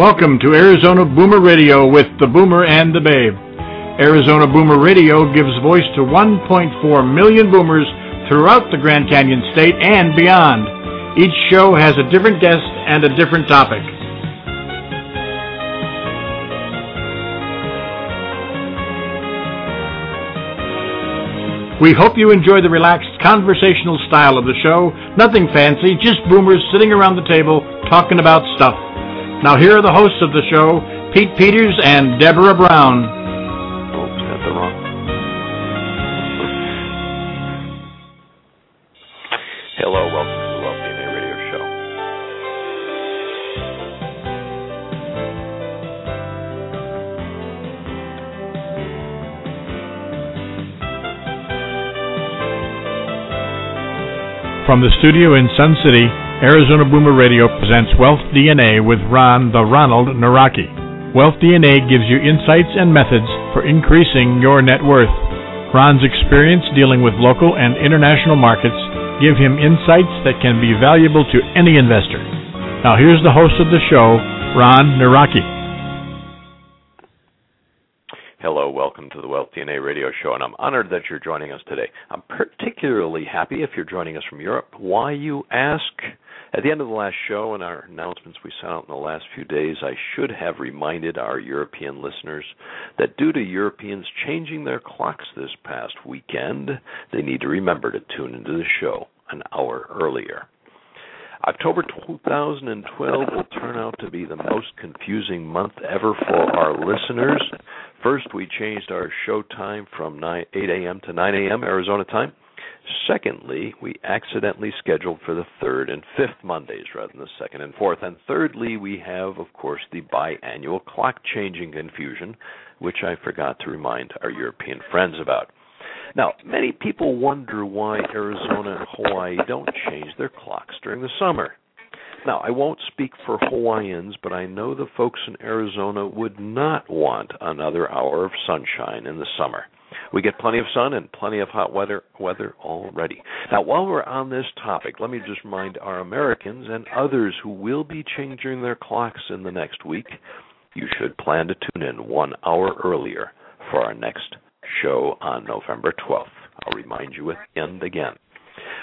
Welcome to Arizona Boomer Radio with the Boomer and the Babe. Arizona Boomer Radio gives voice to 1.4 million boomers throughout the Grand Canyon State and beyond. Each show has a different guest and a different topic. We hope you enjoy the relaxed conversational style of the show. Nothing fancy, just boomers sitting around the table talking about stuff. Now here are the hosts of the show, Pete Peters and Deborah Brown. From the studio in Sun City, Arizona Boomer Radio presents Wealth DNA with Ron the Ronald Nawrocki. Wealth DNA gives you insights and methods for increasing your net worth. Ron's experience dealing with local and international markets give him insights that can be valuable to any investor. Now here's the host of the show, Ron Nawrocki. Hello, welcome to the Wealth DNA Radio Show, and I'm honored that you're joining us today. I'm particularly happy if you're joining us from Europe. Why, you ask? At the end of the last show and our announcements we sent out in the last few days, I should have reminded our European listeners that due to Europeans changing their clocks this past weekend, they need to remember to tune into the show an hour earlier. October 2012 will turn out to be the most confusing month ever for our listeners. First, we changed our show time from 9, 8 a.m. to 9 a.m. Arizona time. Secondly, we accidentally scheduled for the third and fifth Mondays rather than the second and fourth. And thirdly, we have, of course, the biannual clock changing confusion, which I forgot to remind our European friends about. Now, many people wonder why Arizona and Hawaii don't change their clocks during the summer. Now, I won't speak for Hawaiians, but I know the folks in Arizona would not want another hour of sunshine in the summer. We get plenty of sun and plenty of hot weather weather already. Now, while we're on this topic, let me just remind our Americans and others who will be changing their clocks in the next week, you should plan to tune in 1 hour earlier for our next show on November 12th. I'll remind you at the end again.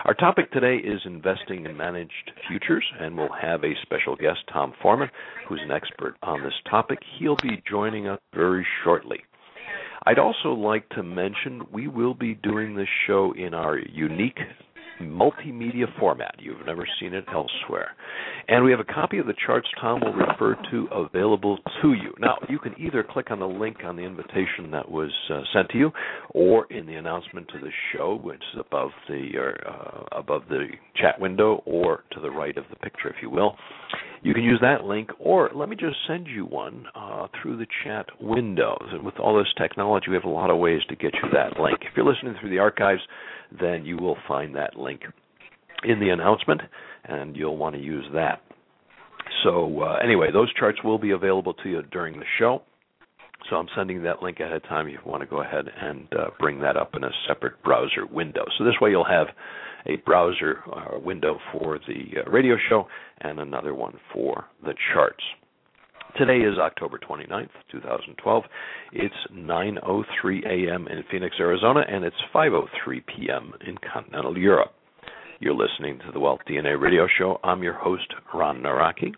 Our topic today is investing in managed futures, and we'll have a special guest, Tom Foreman, who's an expert on this topic. He'll be joining us very shortly. I'd also like to mention we will be doing this show in our unique multimedia format. You've never seen it elsewhere. And we have a copy of the charts Tom will refer to available to you. Now, you can either click on the link on the invitation that was uh, sent to you, or in the announcement to the show, which is above the uh, above the chat window, or to the right of the picture, if you will. You can use that link, or let me just send you one uh, through the chat window. With all this technology, we have a lot of ways to get you that link. If you're listening through the archives, then you will find that link in the announcement, and you'll want to use that. So, uh, anyway, those charts will be available to you during the show. So, I'm sending that link ahead of time if you want to go ahead and uh, bring that up in a separate browser window. So, this way you'll have a browser uh, window for the uh, radio show and another one for the charts. Today is October 29th, 2012. It's 9:03 a.m. in Phoenix, Arizona, and it's 5:03 p.m. in continental Europe. You're listening to the Wealth DNA Radio Show. I'm your host, Ron Nawrocki.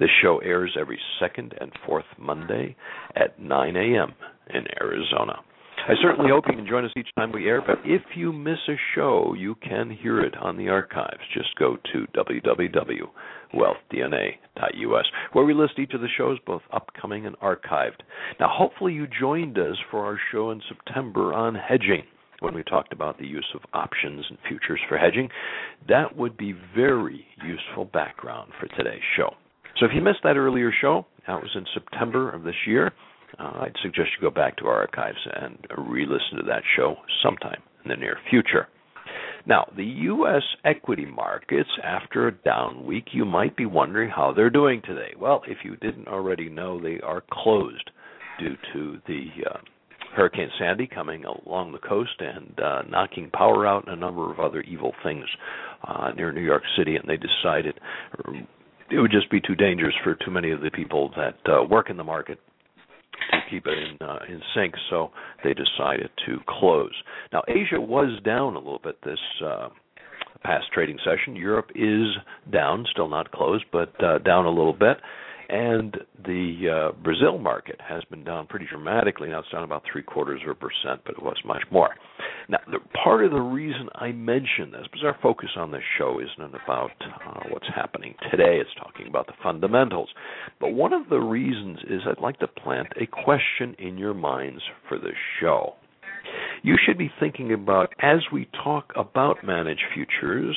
This show airs every second and fourth Monday at 9 a.m. in Arizona. I certainly hope you can join us each time we air, but if you miss a show, you can hear it on the archives. Just go to www.wealthdna.us, where we list each of the shows, both upcoming and archived. Now, hopefully, you joined us for our show in September on hedging when we talked about the use of options and futures for hedging. That would be very useful background for today's show. So if you missed that earlier show, that was in September of this year uh, I'd suggest you go back to our archives and re listen to that show sometime in the near future. Now, the U.S. equity markets, after a down week, you might be wondering how they're doing today. Well, if you didn't already know, they are closed due to the uh, Hurricane Sandy coming along the coast and uh, knocking power out and a number of other evil things uh, near New York City, and they decided it would just be too dangerous for too many of the people that uh, work in the market to keep it in uh, in sync. So they decided to close. Now Asia was down a little bit this. Uh, past trading session. Europe is down, still not closed, but uh, down a little bit. And the uh, Brazil market has been down pretty dramatically. Now it's down about three quarters of a percent, but it was much more. Now, the, part of the reason I mention this, because our focus on this show isn't about uh, what's happening today, it's talking about the fundamentals. But one of the reasons is I'd like to plant a question in your minds for this show you should be thinking about as we talk about managed futures,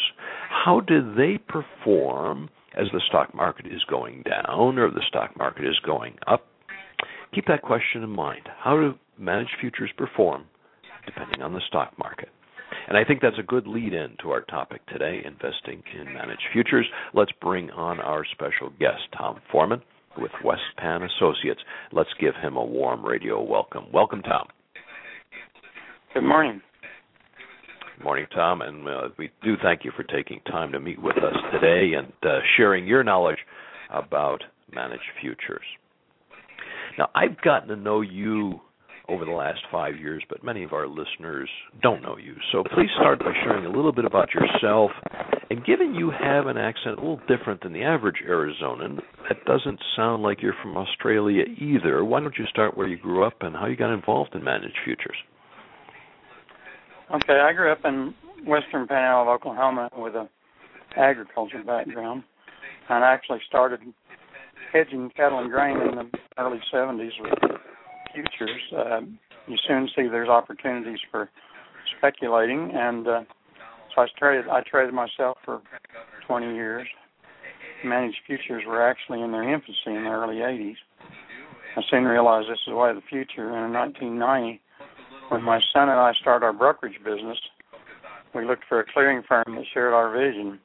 how do they perform as the stock market is going down or the stock market is going up? Keep that question in mind. How do managed futures perform depending on the stock market? And I think that's a good lead in to our topic today investing in managed futures. Let's bring on our special guest, Tom Foreman with Westpan Associates. Let's give him a warm radio welcome. Welcome, Tom. Good morning. Morning, Tom, and uh, we do thank you for taking time to meet with us today and uh, sharing your knowledge about managed futures. Now, I've gotten to know you over the last five years, but many of our listeners don't know you. So please start by sharing a little bit about yourself. And given you have an accent a little different than the average Arizonan, that doesn't sound like you're from Australia either. Why don't you start where you grew up and how you got involved in managed futures? Okay, I grew up in western Panhandle of Oklahoma with a agriculture background, and I actually started hedging cattle and grain in the early 70s with futures. Uh, you soon see there's opportunities for speculating, and uh, so I traded. I traded myself for 20 years. Managed futures were actually in their infancy in the early 80s. I soon realized this is the way of the future, and in 1990 when my son and I started our brokerage business, we looked for a clearing firm that shared our vision.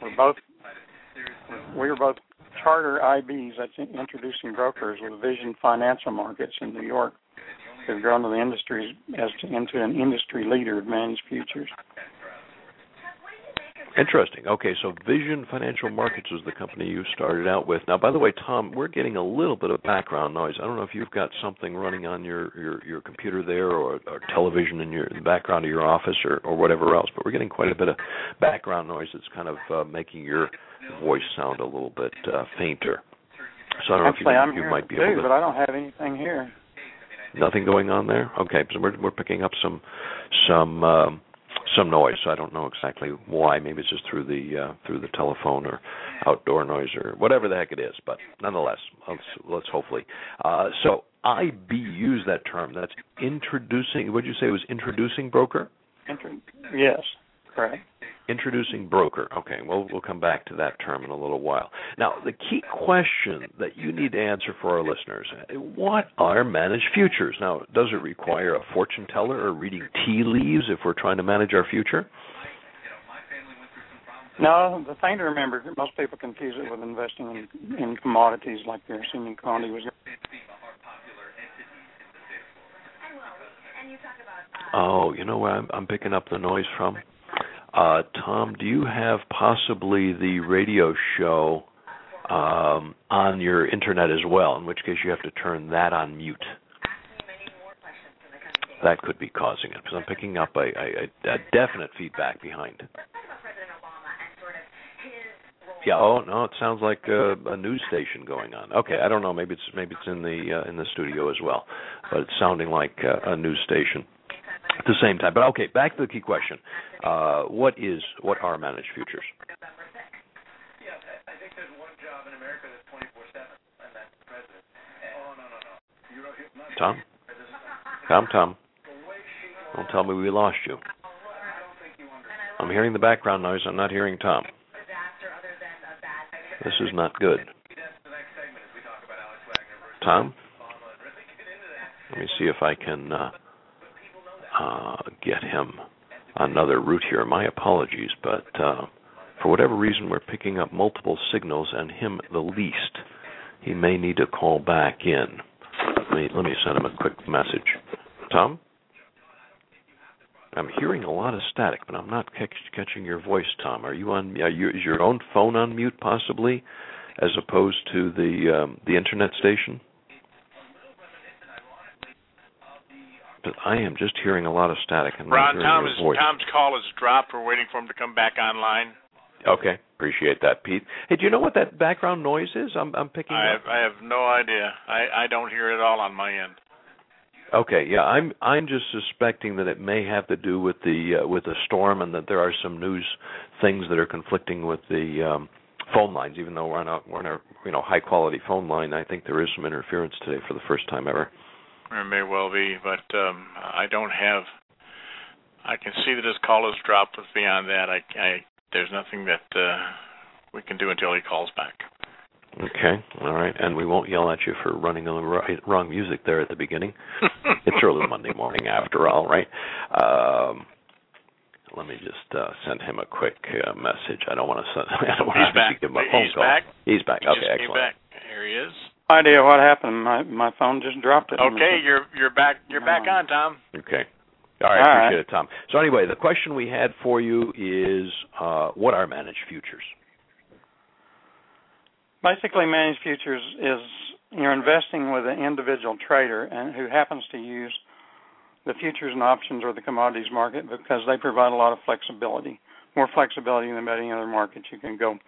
We're both we were both charter IBs, that's introducing brokers with Vision Financial Markets in New York. They've grown to the industry as to, into an industry leader of managed futures. Interesting. Okay, so Vision Financial Markets was the company you started out with. Now, by the way, Tom, we're getting a little bit of background noise. I don't know if you've got something running on your your, your computer there, or, or television in your in the background of your office, or or whatever else. But we're getting quite a bit of background noise that's kind of uh, making your voice sound a little bit uh, fainter. So I don't Actually, know if you, I'm you might be too, able to. but I don't have anything here. Nothing going on there. Okay, so we're we're picking up some some. Um, some noise. So I don't know exactly why. Maybe it's just through the uh, through the telephone or outdoor noise or whatever the heck it is. But nonetheless, let's let's hopefully. Uh, so IB use that term. That's introducing. What did you say it was introducing broker? Yes, correct. Introducing broker. Okay, well, we'll come back to that term in a little while. Now, the key question that you need to answer for our listeners what are managed futures? Now, does it require a fortune teller or reading tea leaves if we're trying to manage our future? No, the thing to remember, most people confuse it with investing in, in commodities like the assuming commodity was. Oh, you know where I'm, I'm picking up the noise from? Uh, Tom, do you have possibly the radio show um, on your internet as well? In which case, you have to turn that on mute. That could be causing it because I'm picking up a, a, a definite feedback behind. Yeah. Oh no, it sounds like a, a news station going on. Okay, I don't know. Maybe it's maybe it's in the uh, in the studio as well, but it's sounding like uh, a news station at the same time. But okay, back to the key question: uh, what is what are managed futures? Tom, Tom, Tom. Don't tell me we lost you. I'm hearing the background noise. I'm not hearing Tom. This is not good. Tom, let me see if I can. Uh, uh, get him another route here. My apologies, but uh, for whatever reason, we're picking up multiple signals, and him the least. He may need to call back in. Let me let me send him a quick message. Tom. I'm hearing a lot of static, but I'm not catch, catching your voice, Tom. Are you on? Are you, is your own phone on mute, possibly, as opposed to the um, the internet station? But I am just hearing a lot of static and Ron, Tom is. Tom's call is dropped. We're waiting for him to come back online. Okay, appreciate that, Pete. Hey, do you know what that background noise is? I'm I'm picking I up. have, I have no idea. I, I don't hear it at all on my end. Okay, yeah, I'm I'm just suspecting that it may have to do with the uh, with the storm and that there are some news things that are conflicting with the um phone lines even though we're on a we're on a you know high quality phone line I think there is some interference today for the first time ever. It may well be, but um, I don't have. I can see that his call has dropped, but beyond that, I, I there's nothing that uh, we can do until he calls back. Okay, all right, and we won't yell at you for running the right, wrong music there at the beginning. it's early Monday morning after all, right? Um, let me just uh, send him a quick uh, message. I don't want to send. I don't want He's to back. give him a phone He's call. back. He's back. He okay, just excellent. came back. Here he is. No idea what happened. My my phone just dropped it. Okay, you're you're back. You're back on, Tom. Okay. All right, All right. appreciate it, Tom. So anyway, the question we had for you is, uh, what are managed futures? Basically, managed futures is you're investing with an individual trader and who happens to use the futures and options or the commodities market because they provide a lot of flexibility, more flexibility than any other markets. You can go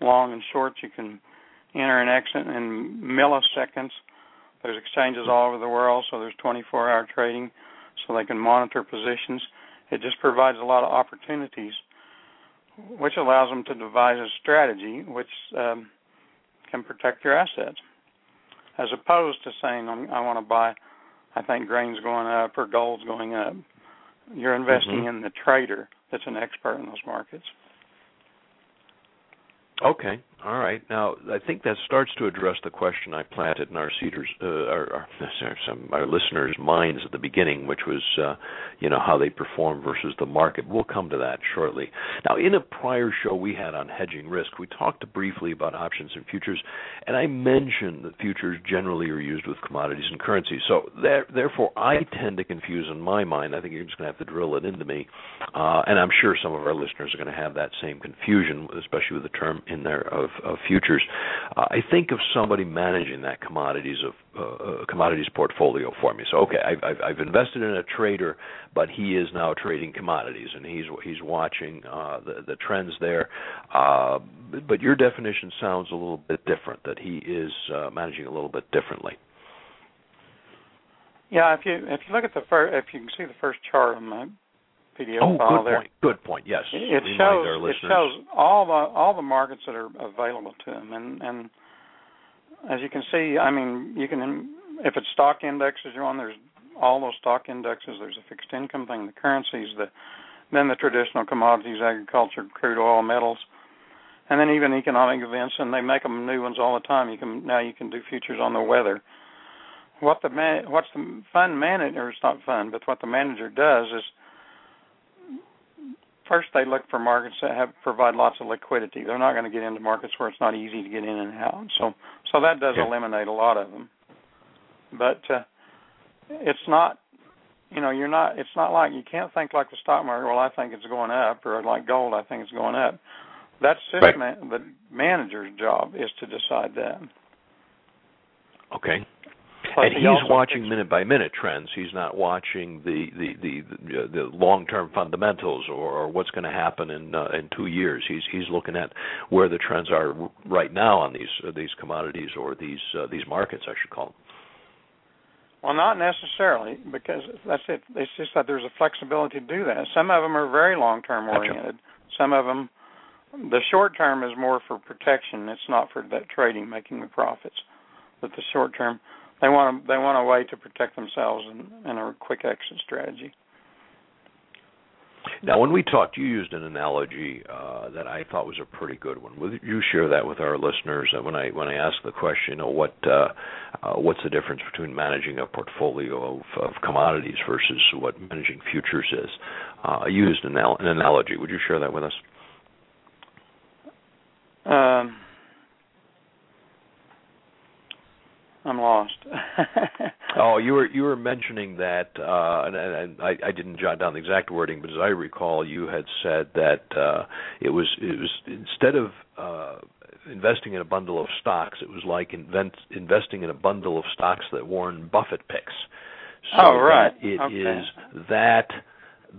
long and short. You can enter and exit in milliseconds. There's exchanges all over the world, so there's 24-hour trading, so they can monitor positions. It just provides a lot of opportunities, which allows them to devise a strategy which um, can protect your assets, as opposed to saying I'm, want to buy. I think grain's going up or gold's going up. You're investing Mhm. in the trader that's an expert in those markets. Okay, all right. Now, I think that starts to address the question I planted in our cedars, uh, our, our, some our listeners' minds at the beginning, which was, uh, you know, how they perform versus the market. We'll come to that shortly. Now, in a prior show we had on hedging risk, we talked briefly about options and futures, and I mentioned that futures generally are used with commodities and currencies. So, there, therefore, I tend to confuse in my mind. I think you're just going to have to drill it into me, uh, and I'm sure some of our listeners are going to have that same confusion, especially with the term in there of, of futures. Uh, I think of somebody managing that commodities of uh, commodities portfolio for me. So okay, I've, I've, invested in a trader, but he is now trading commodities and he's he's watching uh, the the trends there. Uh, but your definition sounds a little bit different. That he is uh, managing a little bit differently. Yeah, if you if you look at the first, if you can see the first chart on PDF Oh, file good there, point. Good point. Yes. it Remind shows it shows all the all the markets that are available to them, and and as you can see, I mean, you can if it's stock indexes you're on, there's all those stock indexes. There's a fixed income thing, the currencies, the then the traditional commodities, agriculture, crude oil, metals, and then even economic events. And they make them new ones all the time. You can now you can do futures on the weather. What the man, what's the fund manager? It's not fun, but what the manager does is first they look for markets that have provide lots of liquidity. They're not going to get into markets where it's not easy to get in and out. So so that does Okay. eliminate a lot of them. But uh, it's not you know, you're not it's not like you can't think like the stock market, well I think it's going up or like gold I think it's going up. That's just Right. man, the manager's job is to decide that. Okay. Plus and he he's watching picks- minute by minute trends. He's not watching the the the the, the long term fundamentals or, or what's going to happen in uh, in two years. He's he's looking at where the trends are right now on these uh, these commodities or these uh, these markets, I should call them. Well, not necessarily, because that's it. It's just that there's a flexibility to do that. Some of them are very long-term Gotcha. oriented. Some of them, the short term is more for protection. It's not for that trading, making the profits. But the short term, they want a, they want a way to protect themselves and, and a quick exit strategy. Now, when we talked, you used an analogy uh, that I thought was a pretty good one. Would you share that with our listeners? Uh, when I when I asked the question, you know, what uh, uh, what's the difference between managing a portfolio of, of commodities versus what managing futures is? Uh, I used an, an analogy. Would you share that with us? Um, I'm lost. oh, you were you were mentioning that, uh, and, and I, I didn't jot down the exact wording, but as I recall, you had said that uh, it was it was instead of uh, investing in a bundle of stocks, it was like invent, investing in a bundle of stocks that Warren Buffett picks. So oh, right. It okay. is that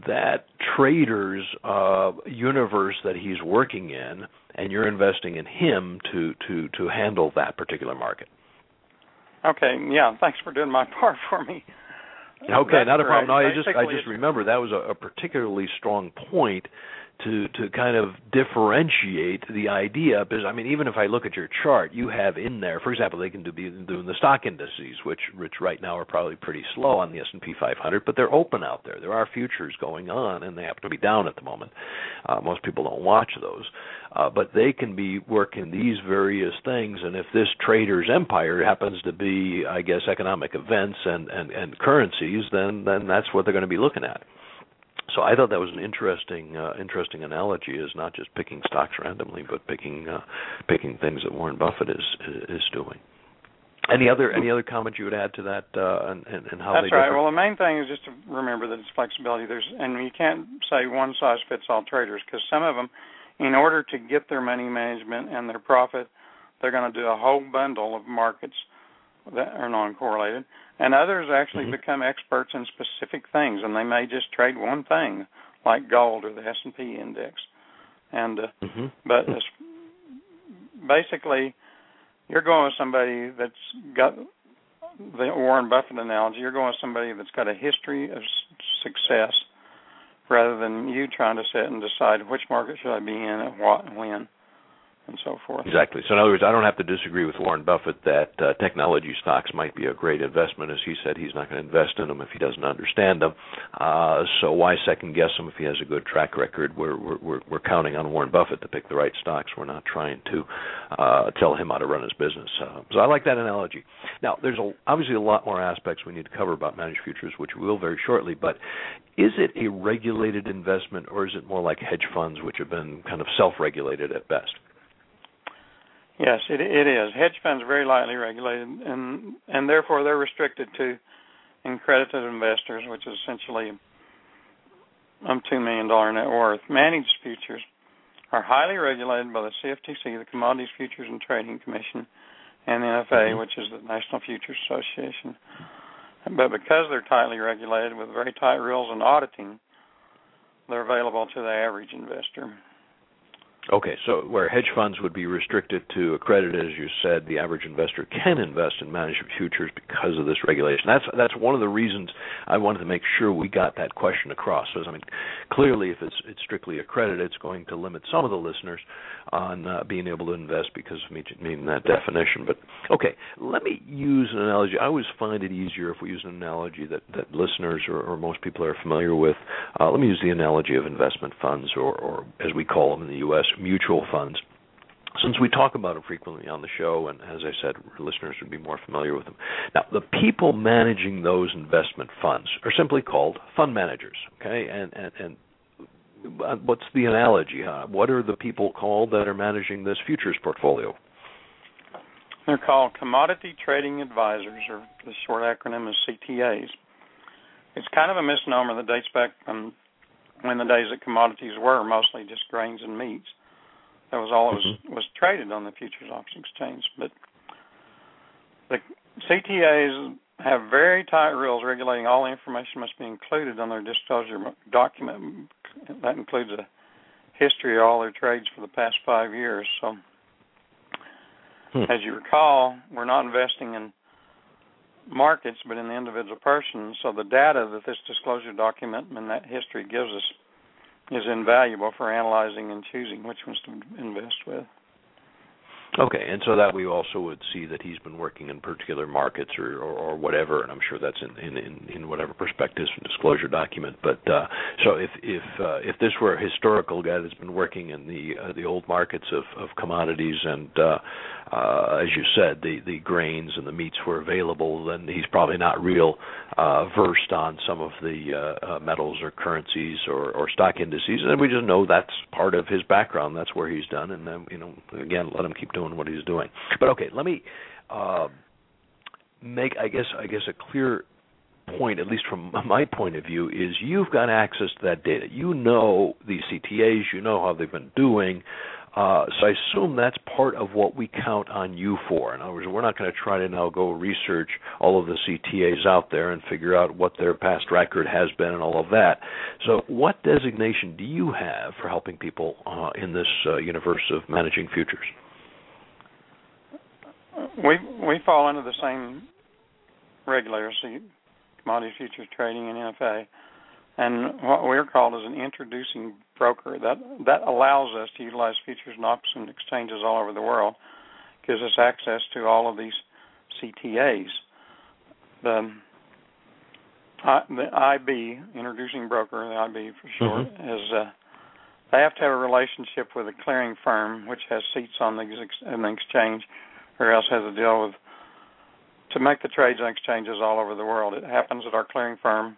that trader's uh, universe that he's working in, and you're investing in him to to to handle that particular market. Okay, yeah. Thanks for doing my part for me. Okay, That's not a problem. No, I just I just remember that was a, a particularly strong point to to kind of differentiate the idea because I mean even if I look at your chart, you have in there, for example, they can do be doing the stock indices, which which right now are probably pretty slow on the S and P 500, but they're open out there. There are futures going on, and they happen to be down at the moment. Uh, most people don't watch those, uh, but they can be working these various things. And if this trader's empire happens to be, I guess, economic events and and and currencies, then then that's what they're going to be looking at. So I thought that was an interesting uh, interesting analogy is not just picking stocks randomly, but picking uh, picking things that Warren Buffett is is doing. Any other any other comments you would add to that uh, and, and, how That's they right. Well, the main thing is just to remember that it's flexibility. There's and you can't say one size fits all traders because some of them, in order to get their money management and their profit, they're going to do a whole bundle of markets that are non-correlated, and others actually Mhm. become experts in specific things, and they may just trade one thing, like gold or the S and P index. And uh, hmm but basically, you're going with somebody that's got the Warren Buffett analogy. You're going with somebody that's got a history of s- success, rather than you trying to sit and decide which market should I be in at what and when, and so forth. Exactly. So in other words, I don't have to disagree with Warren Buffett that uh, technology stocks might be a great investment. As he said, he's not going to invest in them if he doesn't understand them. Uh, so why second guess him if he has a good track record? We're we're we're, counting on Warren Buffett to pick the right stocks. We're not trying to uh, tell him how to run his business. Uh, so I like that analogy. Now, there's a, obviously a lot more aspects we need to cover about managed futures, which we will very shortly. But is it a regulated investment, or is it more like hedge funds, which have been kind of self-regulated at best? Yes, it it is. Hedge funds are very lightly regulated, and and therefore they're restricted to accredited investors, which is essentially um two million dollar net worth. Managed futures are highly regulated by the CFTC, the Commodities Futures and Trading Commission, and the NFA, Mhm. which is the National Futures Association. But because they're tightly regulated with very tight rules and auditing, they're available to the average investor. Okay, so where hedge funds would be restricted to accredited, as you said, the average investor can invest in managed futures because of this regulation. That's that's one of the reasons I wanted to make sure we got that question across. Because I mean, clearly, if it's it's strictly accredited, it's going to limit some of the listeners on uh, being able to invest because of meet- meeting that definition. But okay, let me use an analogy. I always find it easier if we use an analogy that that listeners or, or most people are familiar with. Uh, let me use the analogy of investment funds, or, or as we call them in the U.S mutual funds. Since we talk about them frequently on the show, and as I said, listeners would be more familiar with them. Now, the people managing those investment funds are simply called fund managers. Okay, and and, and what's the analogy? Huh? What are the people called that are managing this futures portfolio? They're called Commodity Trading Advisors, or the short acronym is CTAs. It's kind of a misnomer that dates back from when the days that commodities were mostly just grains and meats. That was all that was Mhm. was traded on the futures options exchange. But the CTAs have very tight rules regulating all the information must be included on their disclosure document. That includes a history of all their trades for the past five years. So, Hmm. as you recall, we're not investing in markets, but in the individual person. So the data that this disclosure document and that history gives us is invaluable for analyzing and choosing which ones to invest with. Okay, and so that we also would see that he's been working in particular markets or, or, or whatever, and I'm sure that's in, in, in, whatever prospectus and disclosure document. But uh, so if if uh, if this were a historical guy that's been working in the uh, the old markets of, of commodities and uh, uh, as you said, the the grains and the meats were available, then he's probably not real uh, versed on some of the metals or currencies or, or stock indices, and we just know that's part of his background. That's where he's done, and then you know, again, let him keep doing what he's doing. But okay, let me. Uh, make, I guess, I guess a clear point, at least from my point of view, is you've got access to that data. You know these CTAs, you know how they've been doing. Uh, so I assume that's part of what we count on you for. In other words, we're not going to try to now go research all of the CTAs out there and figure out what their past record has been and all of that. So, what designation do you have for helping people uh, in this uh, universe of managing futures? We we fall under the same regulators, commodity futures trading and NFA, and what we're called is an introducing broker. That that allows us to utilize futures and options exchanges all over the world, gives us access to all of these CTAs. The I, the IB, introducing broker, the IB for short, mm-hmm. is uh, they have to have a relationship with a clearing firm which has seats on the, on the exchange, or else has to deal with to make the trades on exchanges all over the world. It happens at our clearing firm.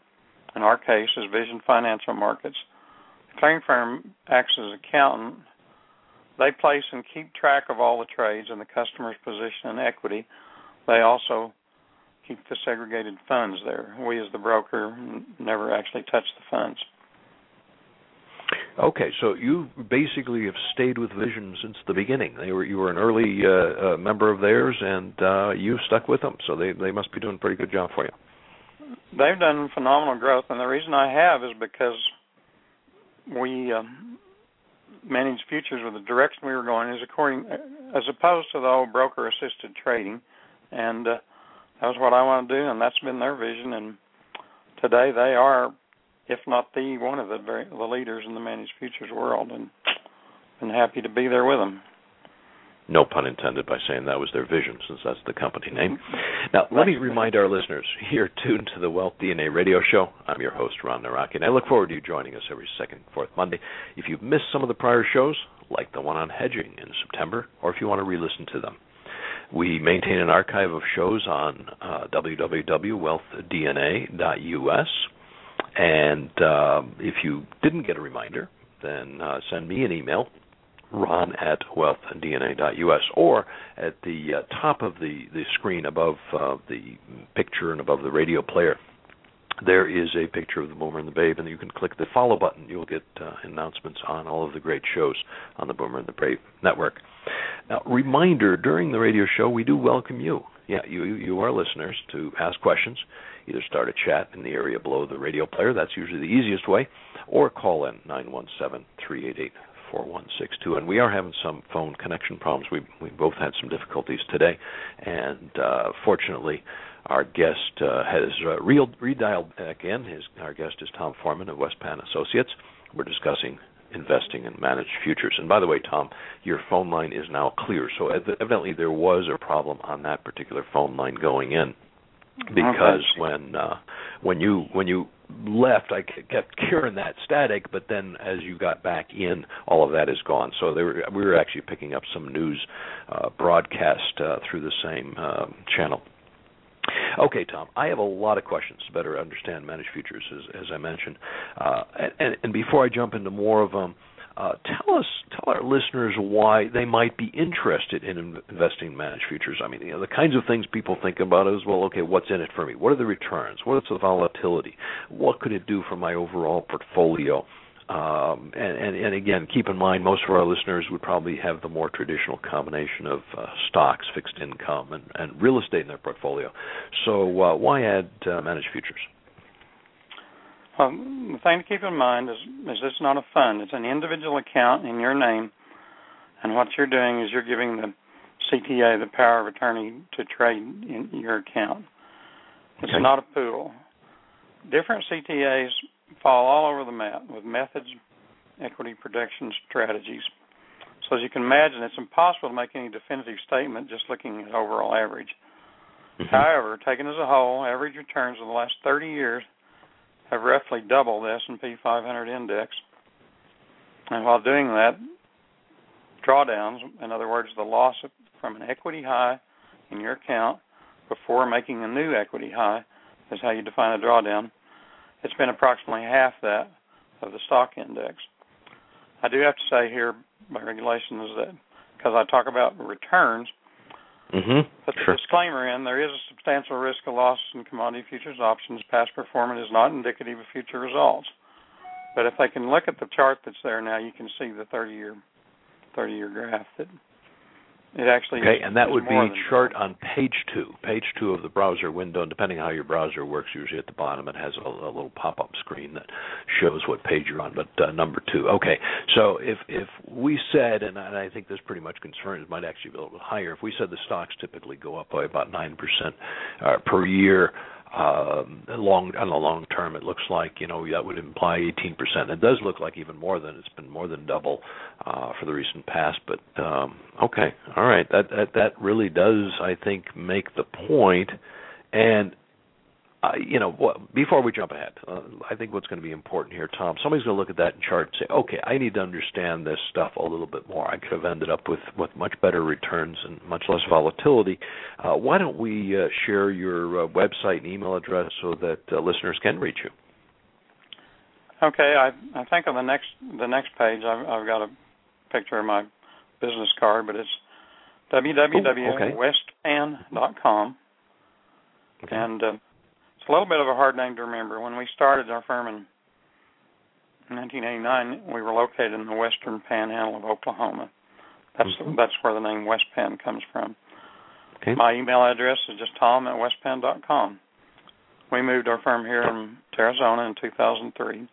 In our case, is Vision Financial Markets The clearing firm acts as accountant. They place and keep track of all the trades and the customer's position and equity. They also keep the segregated funds there. We, as the broker, never actually touch the funds. Okay, so you basically have stayed with Vision since the beginning. They were you were an early uh, uh, member of theirs, and uh, you stuck with them. So they they must be doing a pretty good job for you. They've done phenomenal growth, and the reason I have is because we um, manage futures with the direction we were going is according as opposed to the old broker assisted trading and uh, that was what I want to do and that's been their vision and today they are if not the one of the very, the leaders in the managed futures world and been happy to be there with them no pun intended by saying that was their vision, since that's the company name. Now, let me remind our listeners you're tuned to the Wealth DNA radio show. I'm your host, Ron Nawrocki, and I look forward to you joining us every second, fourth Monday. If you've missed some of the prior shows, like the one on hedging in September, or if you want to re listen to them, we maintain an archive of shows on uh, www.wealthdna.us. And uh, if you didn't get a reminder, then uh, send me an email ron at wealthdna.us or at the uh, top of the, the screen above uh, the picture and above the radio player there is a picture of the Boomer and the Babe, and you can click the follow button. You'll get uh, announcements on all of the great shows on the Boomer and the Babe network. Now, reminder: during the radio show, we do welcome you. Yeah, you you are listeners to ask questions. Either start a chat in the area below the radio player. That's usually the easiest way, or call in nine one seven three eight eight 4162. And we are having some phone connection problems. We we both had some difficulties today, and uh, fortunately, our guest uh, has uh, re- redialed back in. His our guest is Tom Foreman of Westpan Associates. We're discussing investing in managed futures. And by the way, Tom, your phone line is now clear. So evidently there was a problem on that particular phone line going in because okay. when uh, when you when you left, I kept hearing that static, but then as you got back in, all of that is gone. So were, we were actually picking up some news uh, broadcast uh, through the same uh, channel. Okay, Tom, I have a lot of questions to better understand managed futures, as, as I mentioned. Uh, and, and, before I jump into more of them, uh, tell us, tell our listeners why they might be interested in investing in managed futures. I mean, you know, the kinds of things people think about is, well, okay, what's in it for me? What are the returns? What's the volatility? What could it do for my overall portfolio? Um, and, and, and, again, keep in mind, most of our listeners would probably have the more traditional combination of uh, stocks, fixed income, and, and, real estate in their portfolio. So, uh, why add uh, managed futures? Um, the thing to keep in mind is, this is not a fund; it's an individual account in your name, and what you're doing is you're giving the CTA the power of attorney to trade in your account. It's okay. not a pool. Different CTAs fall all over the map with methods, equity protection strategies. So as you can imagine, it's impossible to make any definitive statement just looking at overall average. Mm-hmm. However, taken as a whole, average returns in the last 30 years have roughly doubled the S&P 500 index. And while doing that, drawdowns, in other words, the loss from an equity high in your account before making a new equity high, is how you define a drawdown. It's been approximately half that of the stock index. I do have to say here, by regulations, that because I talk about returns, Mm-hmm. Put the Sure. disclaimer in: there is a substantial risk of loss in commodity futures options. Past performance is not indicative of future results. But if they can look at the chart that's there now, you can see the 30-year 30-year graph that it actually Okay, and that would be chart on page two, page two of the browser window. And depending on how your browser works, usually at the bottom it has a, a little pop-up screen that shows what page you're on. But uh, number two, okay. So if if we said, and I I think this pretty much concerns might actually be a little bit higher. If we said the stocks typically go up by about nine percent uh, per year. Um, long on the long term, it looks like you know that would imply 18%. It does look like even more than it's been more than double uh, for the recent past. But um, okay, all right, that that that really does, I think, make the point. And uh, you know, what, before we jump ahead, uh, I think what's going to be important here, Tom, somebody's going to look at that chart and say, okay, I need to understand this stuff a little bit more. I could have ended up with with much better returns and much less volatility. Uh, why don't we uh, share your uh, website and email address so that uh, listeners can reach you? Okay, I I think on the next the next page I've I've got a picture of my business card, but it's www.westpan.com, Okay. and uh, it's a little bit of a hard name to remember. When we started our firm in 1989, we were located in the western panhandle of Oklahoma. That's Mhm. that's where the name West Penn comes from. Okay. My email address is just tom at westpan.com. We moved our firm here in Arizona in 2003,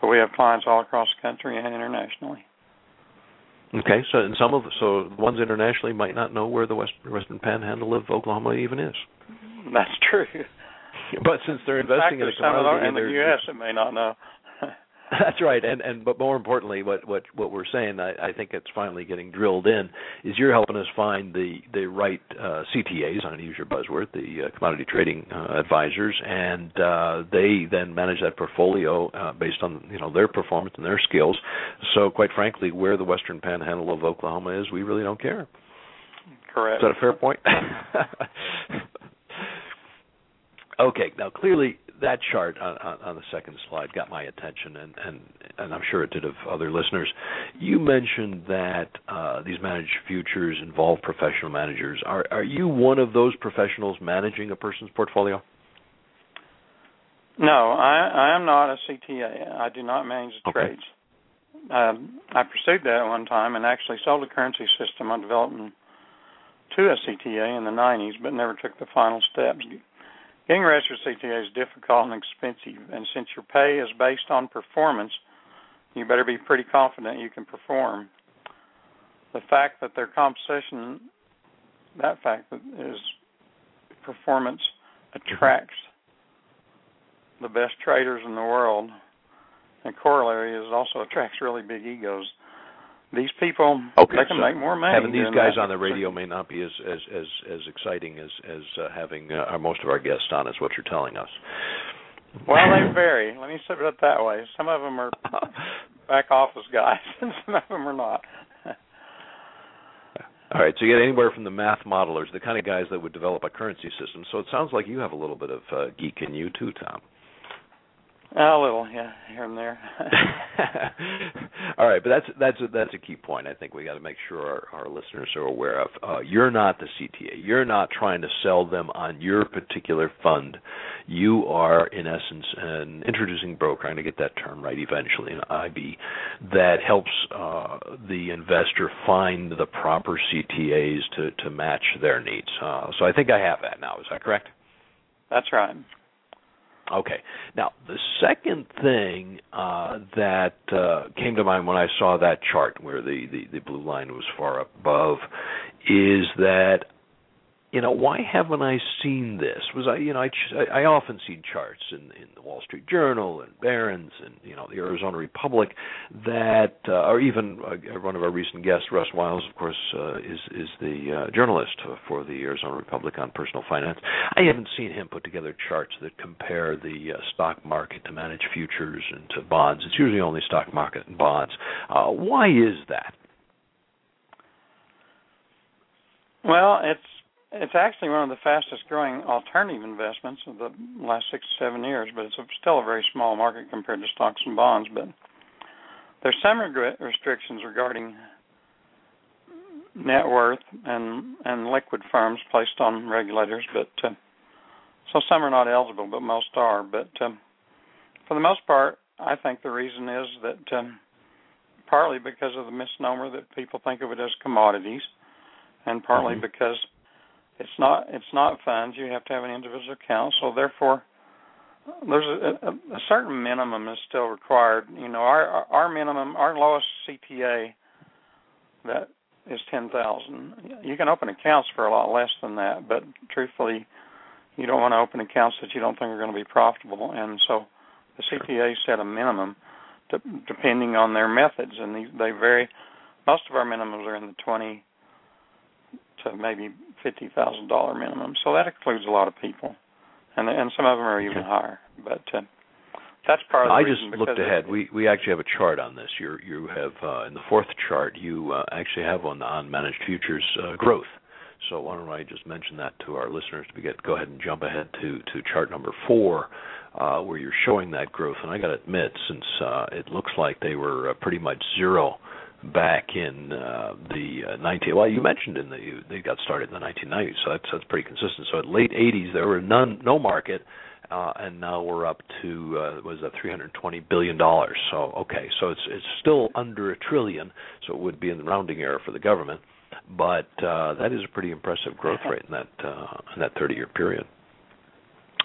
but we have clients all across the country and internationally. Okay, so and some of so the ones internationally might not know where the west, western panhandle of Oklahoma even is. That's true. But since they're investing in there's commodity in the U.S. that may not know. That's right, and and but more importantly, what what what we're saying, I, I think it's finally getting drilled in, is you're helping us find the the right uh, CTAs. I'm going to use your buzzword, the uh, commodity trading uh, advisors, and uh, they then manage that portfolio uh, based on you know their performance and their skills. So, quite frankly, where the Western Panhandle of Oklahoma is, we really don't care. Correct. Is that a fair point? Okay, now clearly that chart on, on, on the second slide got my attention, and, and, and I'm sure it did of other listeners. You mentioned that uh, these managed futures involve professional managers. Are, are you one of those professionals managing a person's portfolio? No, I I am not a CTA. I do not manage the Okay. trades. Um, I pursued that one time and actually sold a currency system I developed in- to a CTA in the 90s, but never took the final steps. Getting registered CTA is difficult and expensive, and since your pay is based on performance, you better be pretty confident you can perform. The fact that their compensation, that fact is performance attracts the best traders in the world, and corollary is also attracts really big egos. These people Okay, they can so make more money. Having these guys that. on the radio may not be as as as, as exciting as as uh, having uh, our, most of our guests on, is what you're telling us. Well, they vary. Let me say it up that way. Some of them are back office guys, and some of them are not. All right, so you get anywhere from the math modelers, the kind of guys that would develop a currency system. So it sounds like you have a little bit of uh, geek in you too, Tom. A little, yeah, here and there. All right, but that's that's a, that's a key point. I think we got to make sure our, our listeners are aware of. Uh, you're not the CTA. You're not trying to sell them on your particular fund. You are, in essence, an introducing broker. I'm going to get that term right eventually, an IB, that helps uh, the investor find the proper CTAs to to match their needs. Uh, so I think I have that now. Is that correct? That's right. Okay. Now, the second thing uh, that uh, came to mind when I saw that chart where the, the, the blue line was far above is that you know why haven't I seen this? Was I you know I I often see charts in in the Wall Street Journal and Barron's and you know the Arizona Republic that uh, or even uh, one of our recent guests Russ Wiles of course uh, is is the uh, journalist for the Arizona Republic on personal finance. I haven't seen him put together charts that compare the uh, stock market to manage futures and to bonds. It's usually only stock market and bonds. Uh, why is that? Well, it's it's actually one of the fastest growing alternative investments of the last six to seven years, but it's a, still a very small market compared to stocks and bonds. But there's some regret restrictions regarding net worth and and liquid firms placed on regulators, but uh, so some are not eligible, but most are. But um, for the most part, I think the reason is that um, partly because of the misnomer that people think of it as commodities, and partly mm-hmm. because it's not it's not funds. You have to have an individual account, so therefore there's a, a, a certain minimum is still required. You know, our our minimum, our lowest CTA that is ten thousand. You can open accounts for a lot less than that, but truthfully, you don't want to open accounts that you don't think are going to be profitable. And so, the CTA set a minimum, to, depending on their methods, and they, they vary. Most of our minimums are in the twenty to maybe fifty thousand dollar minimum. So that includes a lot of people, and and some of them are even higher. But uh, that's part of the I just looked ahead. We we actually have a chart on this. You you have uh, in the fourth chart you uh, actually have on on managed futures uh, growth. So why don't I just mention that to our listeners to get go ahead and jump ahead to to chart number four, uh, where you're showing that growth. And I got to admit, since uh, it looks like they were uh, pretty much zero back in uh, the uh, 19 well you mentioned in the they got started in the 1990s so that's that's pretty consistent so at late 80s there were none no market uh, and now we're up to uh, was that 320 billion dollars. So okay, so it's it's still under a trillion, so it would be in the rounding error for the government, but uh, that is a pretty impressive growth rate in that uh, in that 30 year period.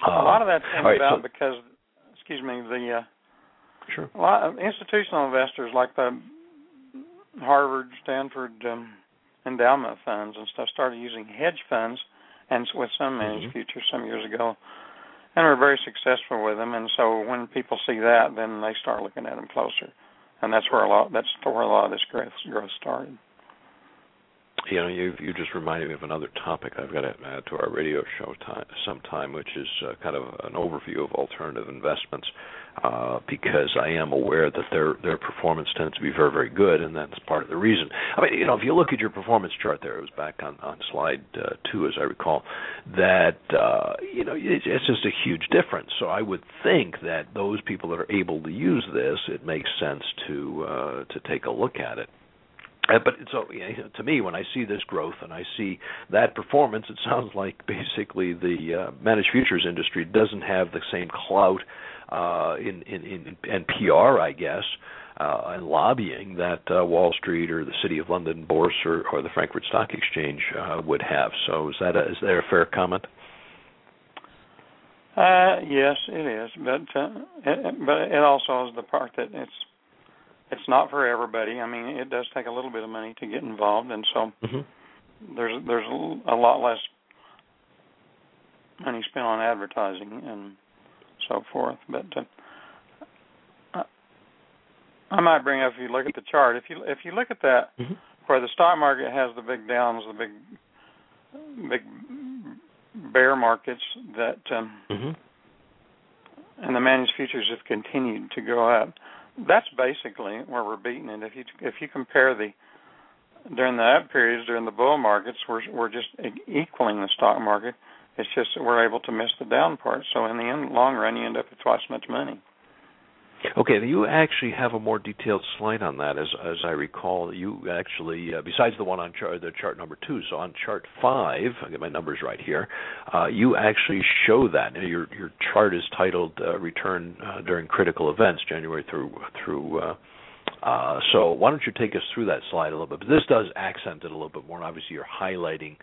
Uh, a lot of that came right, about so, because, excuse me, the uh, sure. a lot of institutional investors like the Harvard, Stanford um, endowment funds and stuff started using hedge funds and with some managed mm-hmm. futures some years ago and we're very successful with them. And so when people see that, then they start looking at them closer, and that's where a lot that's where a lot of this growth growth started. You know, you you just reminded me of another topic I've got to add to our radio show time sometime, which is uh, kind of an overview of alternative investments uh, because I am aware that their their performance tends to be very very good, and that's part of the reason. I mean, you know, if you look at your performance chart there, it was back on on slide uh, two, as I recall, that uh, you know it's, it's just a huge difference. So I would think that those people that are able to use this, it makes sense to uh, to take a look at it. Uh, but so you know, to me, when I see this growth and I see that performance, it sounds like basically the uh, managed futures industry doesn't have the same clout uh, in, in, in and PR, I guess, uh, and lobbying that uh, Wall Street or the City of London Bourse or, or the Frankfurt Stock Exchange uh, would have. So is that a, is there a fair comment? Uh, yes, it is, but uh, it, but it also is the part that it's it's not for everybody. I mean, it does take a little bit of money to get involved, and so mm-hmm. there's there's a lot less money spent on advertising and so forth. But uh, I might bring up if you look at the chart. If you if you look at that, mm-hmm. where the stock market has the big downs, the big big bear markets that, um, mm-hmm. and the managed futures have continued to go up. That's basically where we're beating it. If you if you compare the during the up periods during the bull markets, we're we're just equaling the stock market. It's just that we're able to miss the down part. So in the end, long run, you end up with twice as much money. Okay, you actually have a more detailed slide on that, as as I recall. You actually, uh, besides the one on chart, the chart number two, so on chart five, I get my numbers right here. Uh, you actually show that. Your your chart is titled uh, "Return uh, During Critical Events," January through through uh, uh, so why don't you take us through that slide a little bit? But this does accent it a little bit more. Obviously, you're highlighting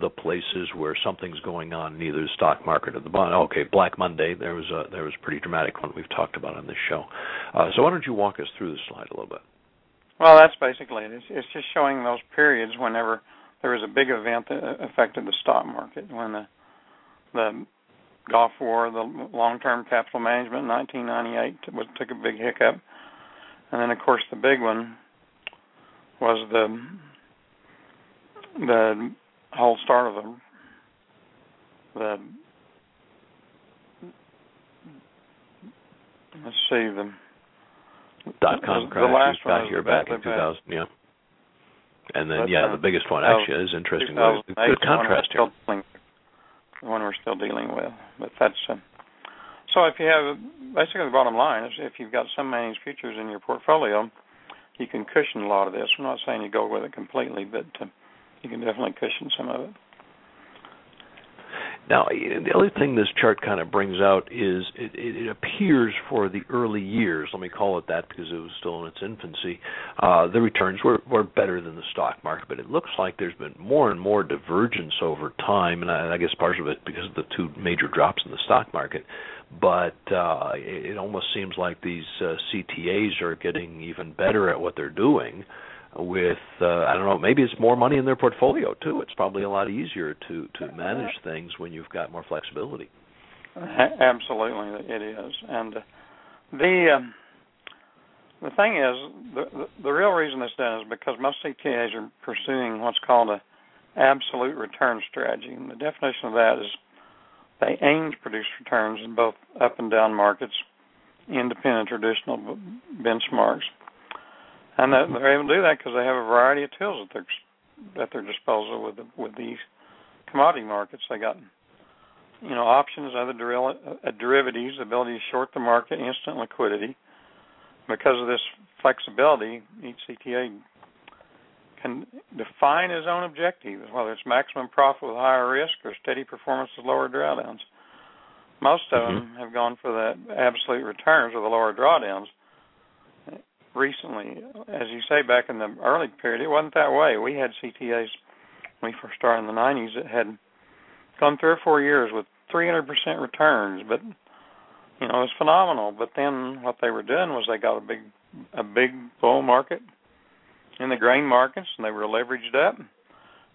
the places where something's going on either the stock market or the bond. Okay, Black Monday. There was a there was a pretty dramatic one we've talked about on this show. Uh, so why don't you walk us through the slide a little bit? Well, that's basically it. It's, it's just showing those periods whenever there was a big event that affected the stock market. When the the Gulf War, the long-term capital management in 1998 was, took a big hiccup and then of course the big one was the the whole start of the the let's see the dot com crash the last got here back in 2000 yeah. And then That's yeah uh, the biggest one actually is interesting good contrast here. the one we're still dealing with but that's uh, so if you have basically the bottom line is if you've got some managed futures in your portfolio, you can cushion a lot of this. I'm not saying you go with it completely, but uh, you can definitely cushion some of it. Now, the other thing this chart kind of brings out is it, it, appears for the early years, let me call it that because it was still in its infancy, uh, the returns were, were better than the stock market. But it looks like there's been more and more divergence over time, and I, I guess part of it because of the two major drops in the stock market. But uh, it, it almost seems like these uh, CTAs are getting even better at what they're doing with uh, I don't know maybe it's more money in their portfolio too. It's probably a lot easier to to manage things when you've got more flexibility. Absolutely, it is, and the um, the thing is the, the the real reason it's done is because most CTAs are pursuing what's called a absolute return strategy, and the definition of that is they aim to produce returns in both up and down markets, independent traditional benchmarks and they're able to do that because they have a variety of tools at their at their disposal with the, with these commodity markets. They got you know options, other deriv- uh, derivatives, ability to short the market, instant liquidity. Because of this flexibility, each CTA can define his own objectives, whether it's maximum profit with higher risk or steady performance with lower drawdowns. Most of mm-hmm. them have gone for the absolute returns or the lower drawdowns recently. As you say, back in the early period, it wasn't that way. We had CTAs when we first started in the 90s that had gone three or four years with 300% returns, but you know it was phenomenal. But then what they were doing was they got a big a big bull market in the grain markets, and they were leveraged up.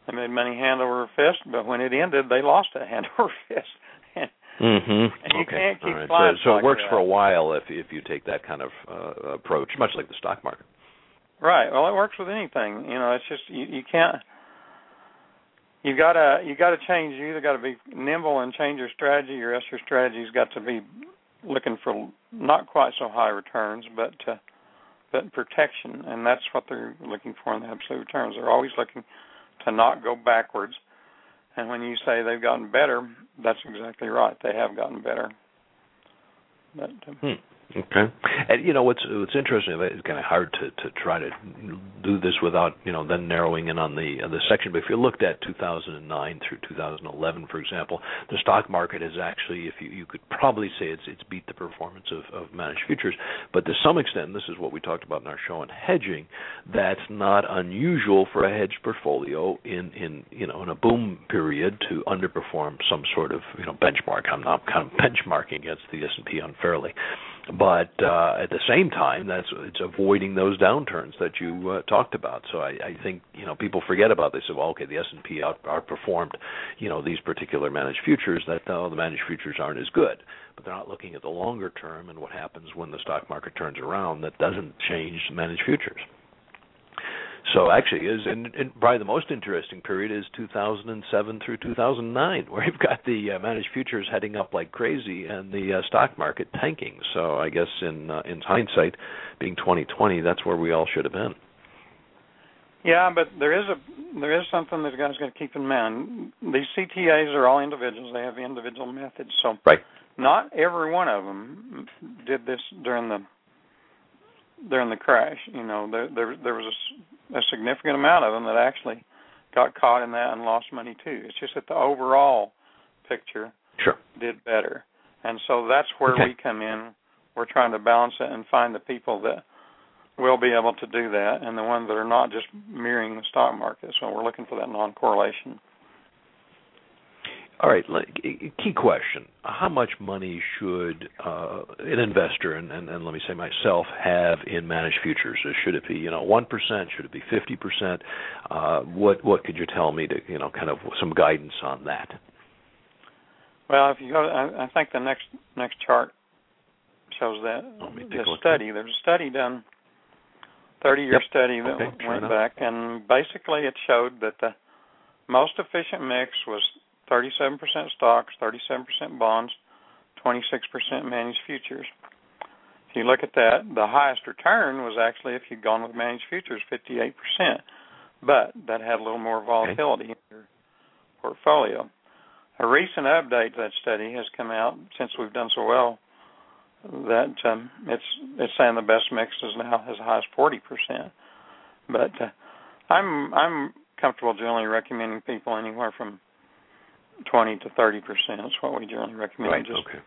They made money hand over fist, but when it ended, they lost a hand over fist. Mm-hmm. Okay. right. So, so it works for a while if if you take that kind of uh, approach, much like the stock market. Right. Well, it works with anything. You know, it's just you, you can't. You gotta you gotta change. You either got to be nimble and change your strategy, or else your strategy's got to be looking for not quite so high returns, but uh, but protection, and that's what they're looking for in the absolute returns. They're always looking to not go backwards and when you say they've gotten better, that's exactly right. They have gotten better. But, um, hmm. Okay, and you know what's what's interesting. It's kind of hard to to try to do this without you know then narrowing in on the the section. But if you looked at 2009 through 2011, for example, the stock market has actually, if you you could probably say it's it's beat the performance of of managed futures. But to some extent, this is what we talked about in our show on hedging. That's not unusual for a hedged portfolio in in you know in a boom period to underperform some sort of you know benchmark. I'm not kind of benchmarking against the S&P unfairly but uh, at the same time, that's it's avoiding those downturns that you uh, talked about. So I, I think you know people forget about. This. Well, okay, the S and P out, outperformed, you know, these particular managed futures. That oh, the managed futures aren't as good, but they're not looking at the longer term and what happens when the stock market turns around. That doesn't change managed futures. So actually, is and, and probably the most interesting period is 2007 through 2009, where you've got the uh, managed futures heading up like crazy and the uh, stock market tanking. So I guess in uh, in hindsight, being 2020, that's where we all should have been. Yeah, but there is a there is something that guys got to keep in mind. These CTAs are all individuals; they have individual methods. So right. not every one of them did this during the during the crash. You know, there there, there was a, a significant amount of them that actually got caught in that and lost money too. It's just that the overall picture sure. did better, and so that's where okay. we come in. We're trying to balance it and find the people that will be able to do that, and the ones that are not just mirroring the stock market. So we're looking for that non-correlation. All right, key question: How much money should uh, an investor, and, and, and, let me say myself, have in managed futures? Should it be, you know, one percent? Should it be fifty percent? Uh, what what could you tell me to, you know, kind of some guidance on that? Well, if you go, I, I think the next next chart shows that the study. There's a study done, thirty-year yep. study that okay, went back, and basically it showed that the most efficient mix was 37% stocks, 37% bonds, 26% managed futures. If you look at that, the highest return was actually if you'd gone with managed futures, 58%, but that had a little more volatility okay. in your portfolio. A recent update to that study has come out since we've done so well that um, it's it's saying the best mix is now as high as 40%. But uh, I'm I'm comfortable generally recommending people anywhere from 20 to 30 percent. That's what we generally recommend. Right. Just okay.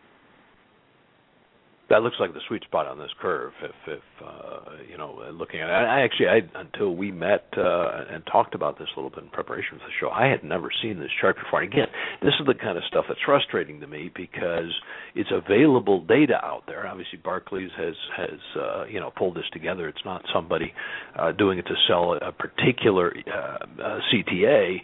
That looks like the sweet spot on this curve. If, if uh, you know, looking at it, I actually, I until we met uh, and talked about this a little bit in preparation for the show, I had never seen this chart before. And again, this is the kind of stuff that's frustrating to me because it's available data out there. Obviously, Barclays has has uh, you know pulled this together. It's not somebody uh, doing it to sell a particular uh, uh, CTA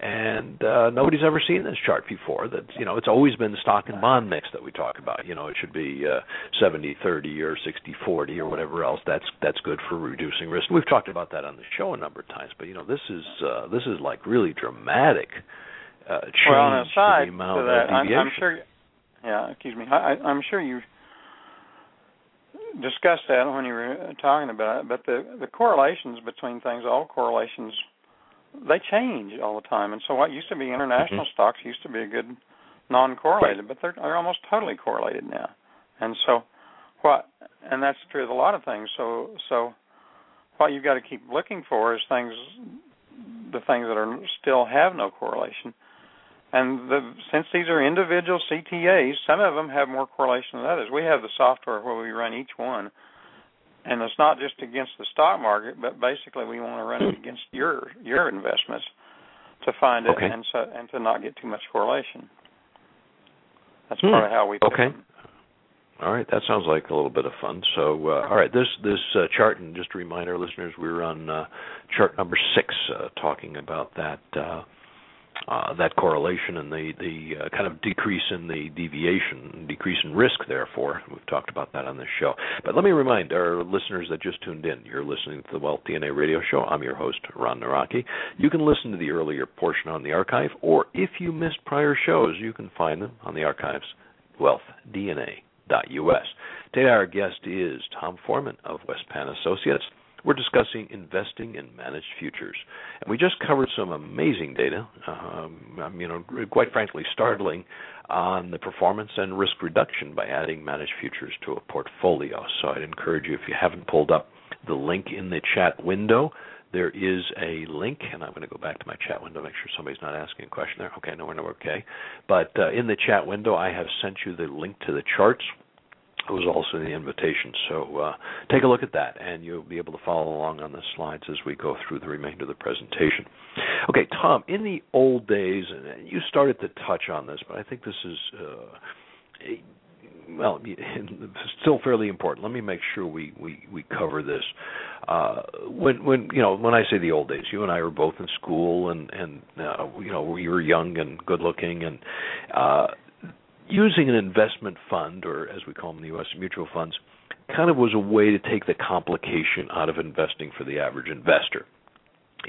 and uh, nobody's ever seen this chart before. That you know, it's always been the stock and bond mix that we talk about. You know, it should be uh, 70 30 or 60 40 or whatever else. That's that's good for reducing risk. We've talked about that on the show a number of times. But you know, this is uh, this is like really dramatic uh, change well, on aside to the amount to that, of deviation. I'm, I'm sure. Yeah, excuse me. I, I'm sure you discussed that when you were talking about it. But the the correlations between things, all correlations they change all the time. And so what used to be international mm-hmm. stocks used to be a good non-correlated, but they're they're almost totally correlated now. And so what and that's true of a lot of things. So so what you've got to keep looking for is things the things that are still have no correlation. And the, since these are individual CTAs, some of them have more correlation than others. We have the software where we run each one, and it's not just against the stock market, but basically we want to run it against your your investments to find it okay. and so and to not get too much correlation. That's hmm. part of how we okay. Them. All right, that sounds like a little bit of fun. So, uh, all right, this this uh, chart, and just to remind our listeners, we're on uh, chart number six, uh, talking about that uh, that correlation and the the uh, kind of decrease in the deviation, decrease in risk. Therefore, we've talked about that on this show. But let me remind our listeners that just tuned in. You're listening to the Wealth DNA Radio Show. I'm your host, Ron Nawrocki. You can listen to the earlier portion on the archive, or if you missed prior shows, you can find them on the archives. WealthDNA.us. Today, our guest is Tom Foreman of WestPan Associates. We're discussing investing in managed futures, and we just covered some amazing data. Um, you know, quite frankly, startling on the performance and risk reduction by adding managed futures to a portfolio. So I'd encourage you, if you haven't pulled up the link in the chat window, there is a link, and I'm going to go back to my chat window, make sure somebody's not asking a question there. Okay, no, we're okay. But uh, in the chat window, I have sent you the link to the charts was also in the invitation. So uh, take a look at that, and you'll be able to follow along on the slides as we go through the remainder of the presentation. Okay, Tom, in the old days, and you started to touch on this, but I think this is. Uh, well, still fairly important. Let me make sure we we we cover this. Uh, when when you know when I say the old days, you and I were both in school, and and uh, you know we were young and good looking, and uh, using an investment fund, or as we call them in the U.S., mutual funds, kind of was a way to take the complication out of investing for the average investor.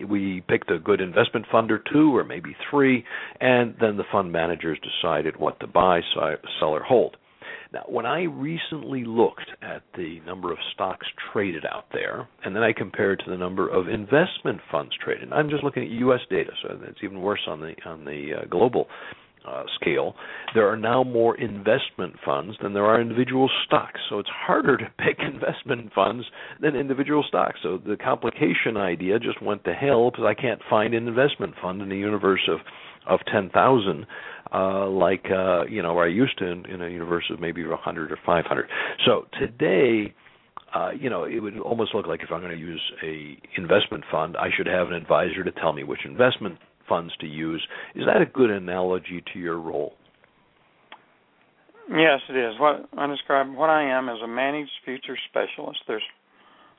We picked a good investment fund or two, or maybe three, and then the fund managers decided what to buy, sell, or hold. Now, when I recently looked at the number of stocks traded out there, and then I compared to the number of investment funds traded, I'm just looking at U.S. data, so it's even worse on the on the uh, global uh, scale, there are now more investment funds than there are individual stocks. So it's harder to pick investment funds than individual stocks. So the complication idea just went to hell because I can't find an investment fund in a universe of of 10,000 uh like uh you know I used to in, in a universe of maybe 100 or 500. So today uh, you know, it would almost look like if I'm going to use a investment fund, I should have an advisor to tell me which investment funds to use. Is that a good analogy to your role? Yes, it is. What I describe what I am as a managed futures specialist. There's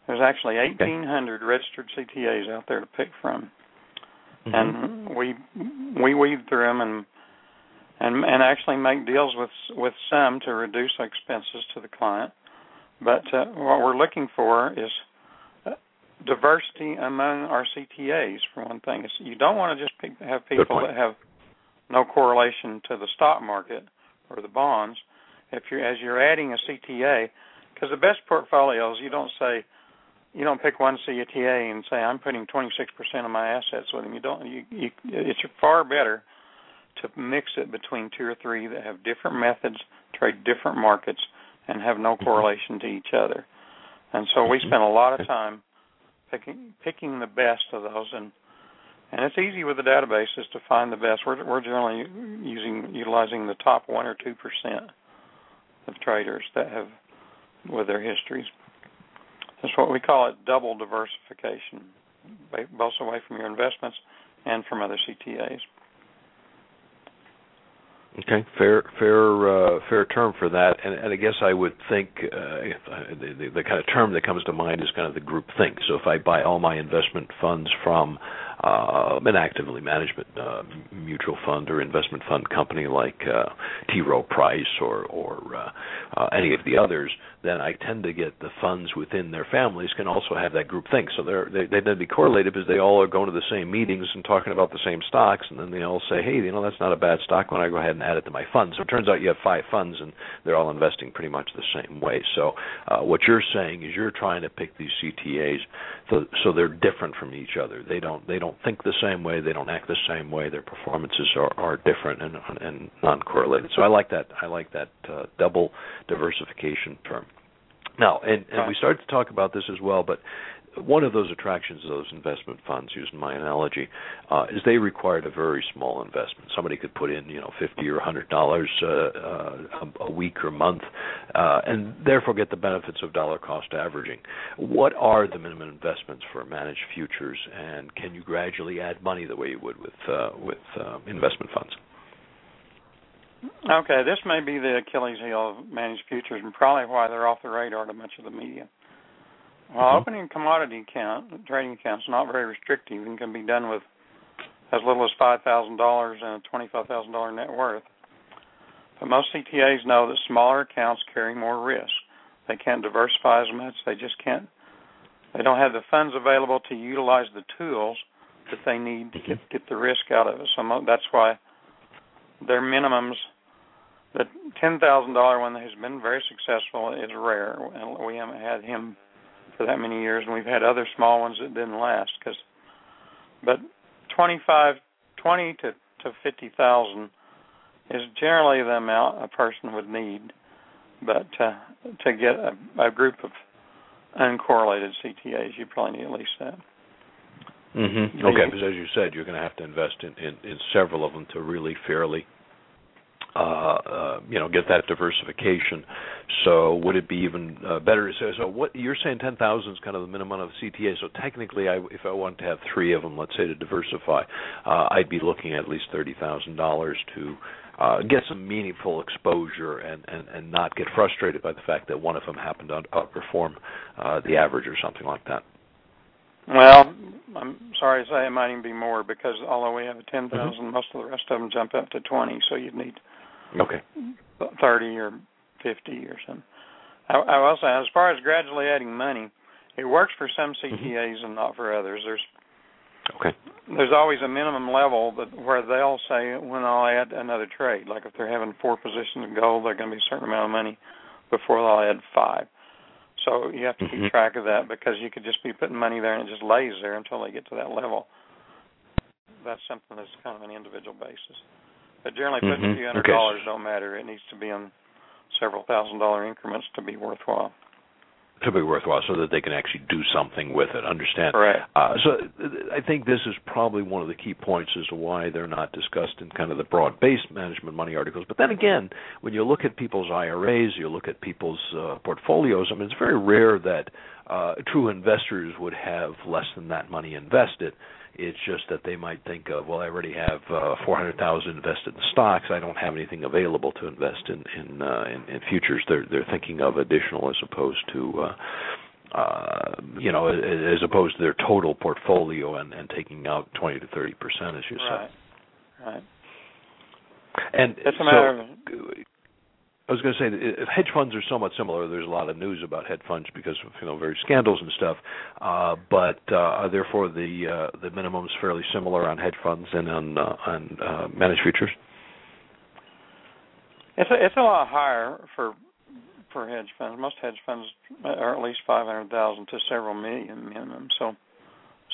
there's actually 1,800 okay. registered CTAs out there to pick from, mm-hmm. and we we weed through them and and and actually make deals with with some to reduce expenses to the client. But uh, what we're looking for is diversity among our CTAs for one thing. It's, you don't want to just pick, have people that have no correlation to the stock market or the bonds. If you're as you're adding a CTA, because the best portfolios you don't say you don't pick one CTA and say I'm putting 26% of my assets with them. You don't. You, you, it's far better to mix it between two or three that have different methods, trade different markets, and have no mm-hmm. correlation to each other. And so we spend a lot of time picking picking the best of those and and it's easy with the databases to find the best. We're we're generally using utilizing the top one or two percent of traders that have with their histories. That's what we call it double diversification, both away from your investments and from other CTAs. Okay, fair, fair, uh, fair term for that, and, and I guess I would think uh, the, the, the kind of term that comes to mind is kind of the group think. So if I buy all my investment funds from uh, an actively management uh, mutual fund or investment fund company like uh, T. Rowe Price or or uh, uh, any of the others, then I tend to get the funds within their families can also have that group think. So they're, they they to be correlated because they all are going to the same meetings and talking about the same stocks, and then they all say, hey, you know, that's not a bad stock. When I go ahead and add it to my fund, so it turns out you have five funds and they're all investing pretty much the same way. So uh, what you're saying is you're trying to pick these CTAs so so they're different from each other. They don't they don't think the same way. They don't act the same way. Their performances are, are different and and non-correlated. So I like that. I like that uh, double diversification term. Now, and, and we started to talk about this as well, but one of those attractions of those investment funds, using my analogy, uh, is they required a very small investment. Somebody could put in, you know, fifty or hundred dollars uh, uh, a week or month, uh, and therefore get the benefits of dollar cost averaging. What are the minimum investments for managed futures, and can you gradually add money the way you would with uh, with uh, investment funds? Okay, this may be the Achilles heel of managed futures, and probably why they're off the radar to much of the media. Well, mm-hmm. opening commodity account, trading accounts, not very restrictive and can be done with as little as five thousand dollars and a twenty-five thousand dollar net worth. But most CTAs know that smaller accounts carry more risk. They can't diversify as much. They just can't. They don't have the funds available to utilize the tools that they need to get get the risk out of it. So that's why their minimums. The ten thousand dollar one that has been very successful is rare, and we haven't had him for that many years, and we've had other small ones that didn't last. Because, but twenty five, twenty to to fifty thousand is generally the amount a person would need, but uh, to get a, a group of uncorrelated CTAs, you probably need at least that. Mm-hmm. Okay, because as you said, you're going to have to invest in, in, in several of them to really fairly you know, get that diversification. So would it be even uh, better? So, so what you're saying, ten thousand is kind of the minimum of CTA. So technically, I, if I want to have three of them, let's say to diversify, uh, I'd be looking at least thirty thousand dollars to uh, get some meaningful exposure and, and, and not get frustrated by the fact that one of them happened to outperform uh, the average or something like that. Well, I'm sorry to say it might even be more because although we have a 10,000, mm-hmm. most of the rest of them jump up to 20, so you'd need Okay. Thirty or fifty or something. I, I will say, as far as gradually adding money, it works for some CTAs mm-hmm. and not for others. There's okay. There's always a minimum level that where they'll say when I'll add another trade. Like if they're having four positions in gold, they're going to be a certain amount of money before they'll add five. So you have to mm-hmm. keep track of that because you could just be putting money there and it just lays there until they get to that level. That's something that's kind of an individual basis. But generally, putting mm-hmm. a few hundred okay. dollars don't matter. It needs to be in several thousand dollar increments to be worthwhile. To be worthwhile, so that they can actually do something with it. Understand? Right. Uh, so I think this is probably one of the key points as to why they're not discussed in kind of the broad-based management money articles. But then again, when you look at people's IRAs, you look at people's uh, portfolios. I mean, it's very rare that uh, true investors would have less than that money invested. It's just that they might think of, well, I already have uh, 400,000 invested in stocks. I don't have anything available to invest in in, uh, in, in futures. They're they're thinking of additional as opposed to. Uh, uh, you know, as opposed to their total portfolio and, and taking out 20 to 30 percent, as you right. said. Right. Right. And it's a matter so, of I was going to say hedge funds are somewhat similar. There's a lot of news about hedge funds because of you know various scandals and stuff. Uh, but uh, therefore, the uh, the minimum is fairly similar on hedge funds and on uh, on uh, managed futures. It's a, it's a lot higher for for hedge funds. Most hedge funds are at least five hundred thousand to several million minimum. So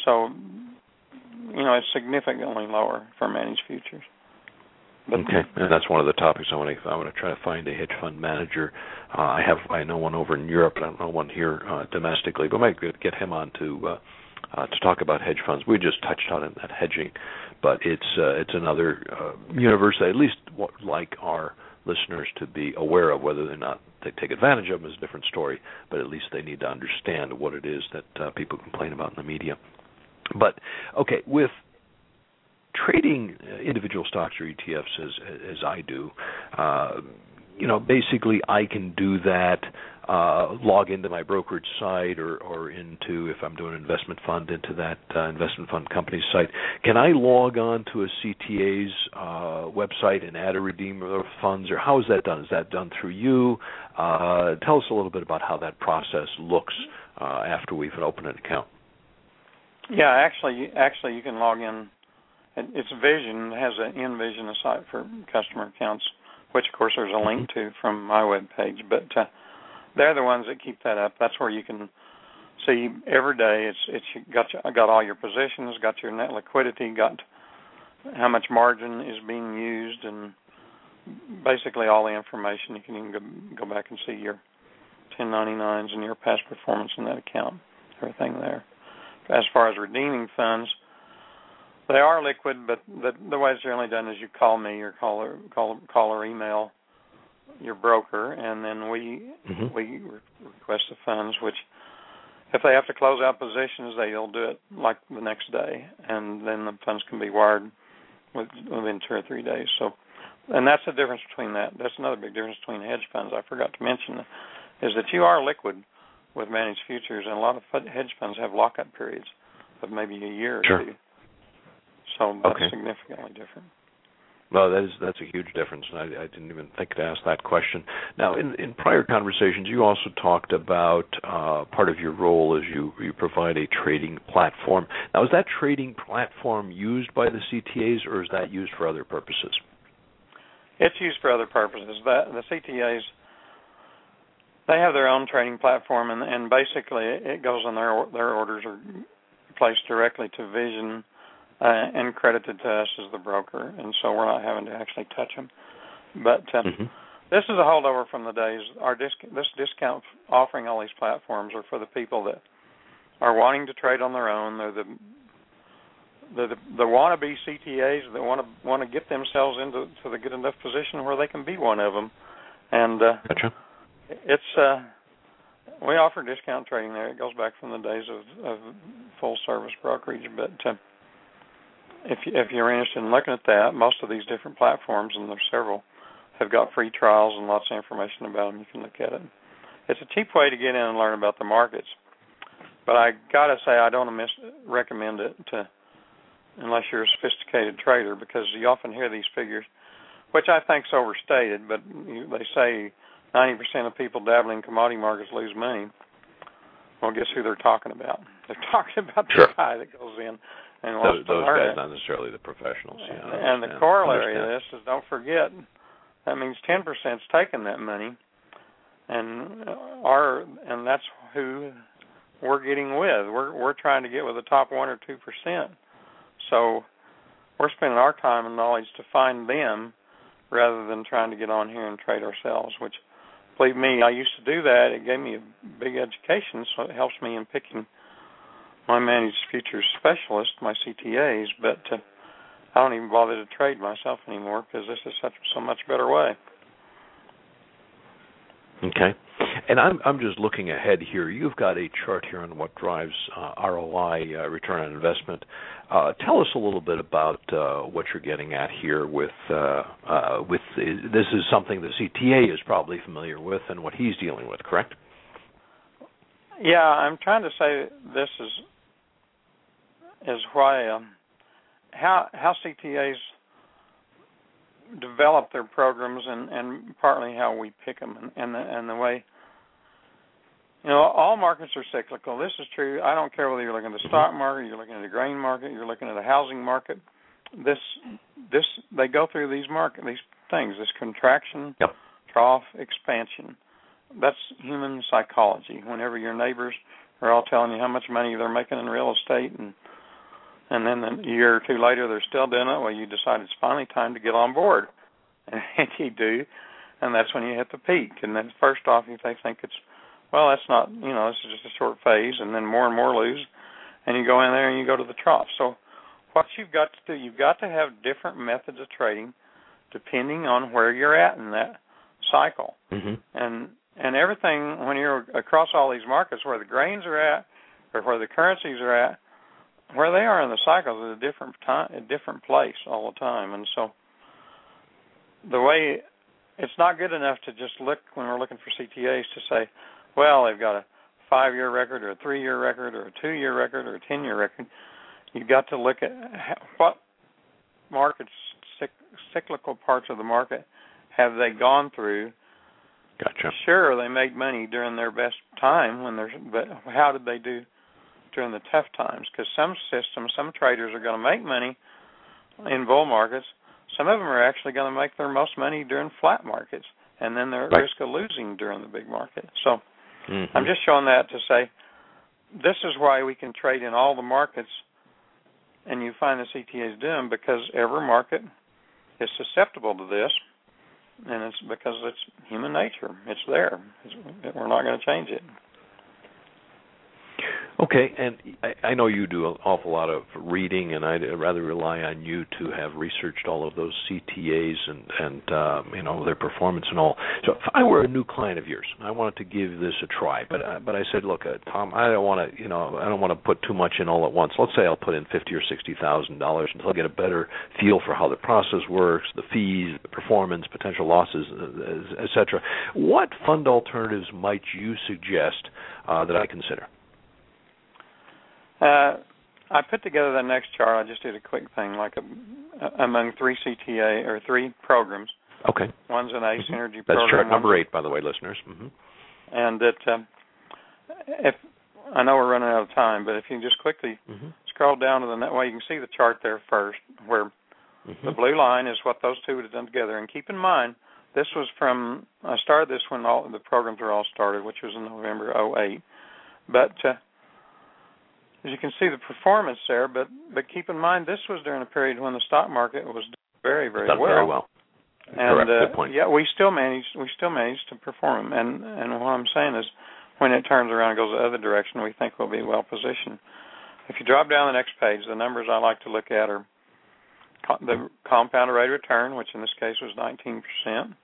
so you know it's significantly lower for managed futures. But, okay, and that's one of the topics I want to. I want to try to find a hedge fund manager. Uh, I have I know one over in Europe, but I don't know one here uh, domestically. But I might get him on to uh, uh, to talk about hedge funds. We just touched on it, that hedging, but it's uh, it's another uh, universe that at least like our listeners to be aware of. Whether or not they take advantage of them is a different story, but at least they need to understand what it is that uh, people complain about in the media. But okay, with trading individual stocks or ETFs as as I do, uh, you know, basically I can do that. Uh, log into my brokerage site or, or into if I'm doing an investment fund into that uh, investment fund company's site. Can I log on to a CTA's uh, website and add a redeemer of funds, or how is that done? Is that done through you? Uh, tell us a little bit about how that process looks uh, after we've opened an account. Yeah, actually, actually, you can log in. It's Vision has an InVision site for customer accounts, which of course there's a link to from my web page. But uh, they're the ones that keep that up. That's where you can see every day. It's it's got got all your positions, got your net liquidity, got how much margin is being used, and basically all the information. You can even go, go back and see your 1099s and your past performance in that account. Everything there as far as redeeming funds, they are liquid, but the, the way it's generally done is you call me your caller, call, call or email your broker, and then we mm-hmm. we request the funds. Which, if they have to close out positions, they'll do it like the next day, and then the funds can be wired within two or three days. So, and that's the difference between that. That's another big difference between hedge funds. I forgot to mention is that you are liquid with managed futures, and a lot of hedge funds have lockup periods of maybe a year or sure. two. So that's okay. significantly different. Well, that is that's a huge difference, and I, I didn't even think to ask that question. Now, in in prior conversations, you also talked about uh, part of your role is you you provide a trading platform. Now, is that trading platform used by the CTAs, or is that used for other purposes? It's used for other purposes. The, the CTAs they have their own trading platform, and, and basically it goes on their their orders are placed directly to Vision uh, and credited to us as the broker, and so we're not having to actually touch them. But uh, mm-hmm. this is a holdover from the days. Our disc, this discount offering all these platforms are for the people that are wanting to trade on their own. They're the the the, the wannabe CTAs that want to want to get themselves into to the good enough position where they can be one of them, and uh, gotcha it's uh we offer discount trading there. It goes back from the days of, of full service brokerage. But uh, if you, if you're interested in looking at that, most of these different platforms, and there's several, have got free trials and lots of information about them. You can look at it. It's a cheap way to get in and learn about the markets. But I gotta say, I don't miss, recommend it to unless you're a sophisticated trader because you often hear these figures, which I think is overstated. But you, they say ninety percent of people dabbling in commodity markets lose money. Well, guess who they're talking about? They're talking about sure. the guy that goes in and those, those guys, not necessarily the professionals. Yeah, and the corollary of this is don't forget that means ten percent's taking that money, and our and that's who we're getting with. We're we're trying to get with the top one or two percent. So we're spending our time and knowledge to find them rather than trying to get on here and trade ourselves, which believe me, I used to do that. It gave me a big education, so it helps me in picking my managed futures specialist, my CTAs. But uh, I don't even bother to trade myself anymore because this is such so much better way. Okay. And I'm I'm just looking ahead here. You've got a chart here on what drives uh, ROI, uh, return on investment. Uh, tell us a little bit about uh, what you're getting at here. With uh, uh, with this is something the CTA is probably familiar with and what he's dealing with, correct? Yeah, I'm trying to say this is is why um, how how CTAs develop their programs and and partly how we pick them and and the, and the way you know all markets are cyclical. This is true. I don't care whether you're looking at the stock market you're looking at the grain market you're looking at the housing market. This this they go through these market these things this contraction yep. trough expansion. That's human psychology. Whenever your neighbors are all telling you how much money they're making in real estate and and then a year or two later they're still doing it. Well, you decide it's finally time to get on board, and you do, and that's when you hit the peak. And then first off, you they think it's well, that's not you know this is just a short phase, and then more and more lose, and you go in there and you go to the trough. So what you've got to do, you've got to have different methods of trading depending on where you're at in that cycle. Mm-hmm. And and everything when you're across all these markets where the grains are at or where the currencies are at, where they are in the cycles is a different time a different place all the time. And so the way it's not good enough to just look when we're looking for CTAs to say, well, they've got a five year record or a three year record or a two year record or a ten year record. You've got to look at what markets, cyclical parts of the market, have they gone through. Gotcha. Sure, they made money during their best time when they're, but how did they do during the tough times? Because some systems, some traders are going to make money in bull markets. Some of them are actually going to make their most money during flat markets, and then they're at right. risk of losing during the big market. So Mm-hmm. I'm just showing that to say this is why we can trade in all the markets, and you find the CTAs doing because every market is susceptible to this, and it's because it's human nature. It's there. It's, we're not going to change it. Okay, and I, I know you do an awful lot of reading, and I'd rather rely on you to have researched all of those CTAs and and um, you know their performance and all. So if I were a new client of yours, I wanted to give this a try, but uh, but I said, look, uh, Tom, I don't want to you know I don't want to put too much in all at once. Let's say I'll put in fifty or sixty thousand dollars until I get a better feel for how the process works, the fees, the performance, potential losses, uh, etc. What fund alternatives might you suggest uh, that I consider? Uh, I put together the next chart. I just did a quick thing, like a, among three CTA or three programs. Okay. One's an ACE mm-hmm. Energy That's program. chart number eight, by the way, listeners. Mm-hmm. And that, um, if I know we're running out of time, but if you can just quickly mm-hmm. scroll down to the net, well, you can see the chart there first, where mm-hmm. the blue line is what those two would have done together. And keep in mind, this was from I started this when all the programs were all started, which was in November '08. But uh, as you can see the performance there, but but keep in mind this was during a period when the stock market was very very Done well. Very well. And Correct. uh, point. yeah, we still managed we still managed to perform. And and what I'm saying is, when it turns around and goes the other direction, we think we'll be well positioned. If you drop down the next page, the numbers I like to look at are co- the compounded rate of return, which in this case was 19 percent.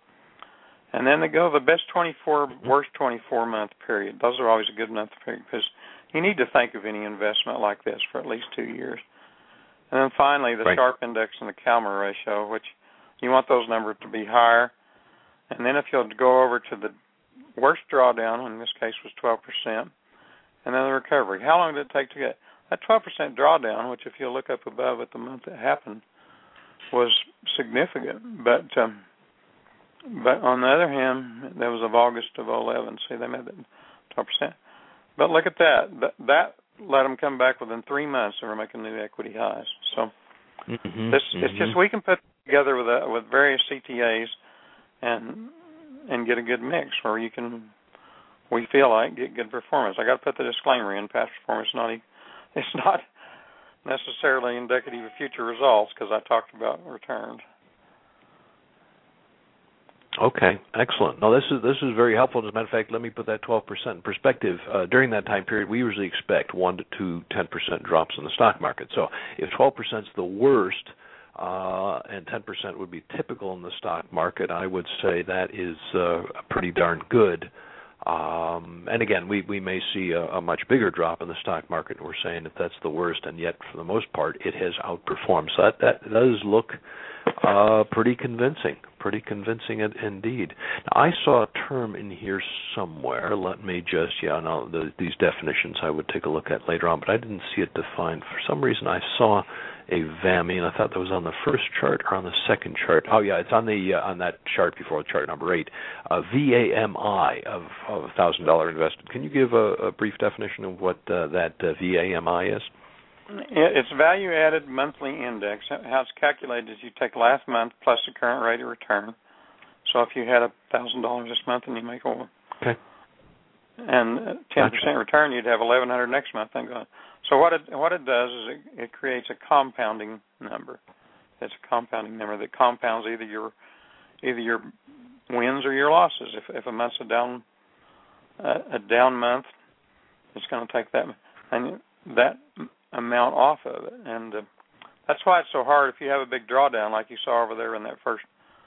And then they go the best 24, worst 24 month period. Those are always a good month period because you need to think of any investment like this for at least two years. And then finally, the Right. Sharpe Index and the Calmar ratio, which you want those numbers to be higher. And then if you'll go over to the worst drawdown, in this case was 12%, and then the recovery. How long did it take to get that 12% drawdown? Which, if you look up above at the month it happened, was significant. But um, but on the other hand, that was of August of 11. See, they made that 12%. But look at that. That, that let them come back within three months. and we're making new equity highs. So Mm-hmm. this it's just we can put together with a, with various CTAs and and get a good mix where you can we feel like get good performance. I got to put the disclaimer in: past performance not it's not necessarily indicative of future results because I talked about returns. Okay, excellent. No, this is this is very helpful. As a matter of fact, let me put that 12% in perspective. Uh, during that time period, we usually expect one to two 10% drops in the stock market. So if 12% is the worst, uh, and 10% would be typical in the stock market, I would say that is uh, pretty darn good. Um, and again, we, we may see a, a much bigger drop in the stock market. We're saying that that's the worst, and yet for the most part, it has outperformed. So that that does look uh, pretty convincing. Pretty convincing indeed. Now, I saw a term in here somewhere. Let me just, yeah, no, the, these definitions I would take a look at later on, but I didn't see it defined. For some reason, I saw a VAMI, and I thought that was on the first chart or on the second chart. Oh, yeah, it's on the uh, on that chart before chart number eight. Uh, VAMI of of thousand dollar invested. Can you give a, a brief definition of what uh, that uh, VAMI is? It's value added monthly index. How it's calculated is you take last month plus the current rate of return. So if you had a thousand dollars this month and you make a okay, and uh, ten percent return, you'd have eleven hundred next month. And go. So what it what it does is it, it creates a compounding number. It's a compounding number that compounds either your either your wins or your losses. If if a month's a down a, a down month, it's going to take that. And that amount off of it, and uh, that's why it's so hard. If you have a big drawdown like you saw over there in that 1st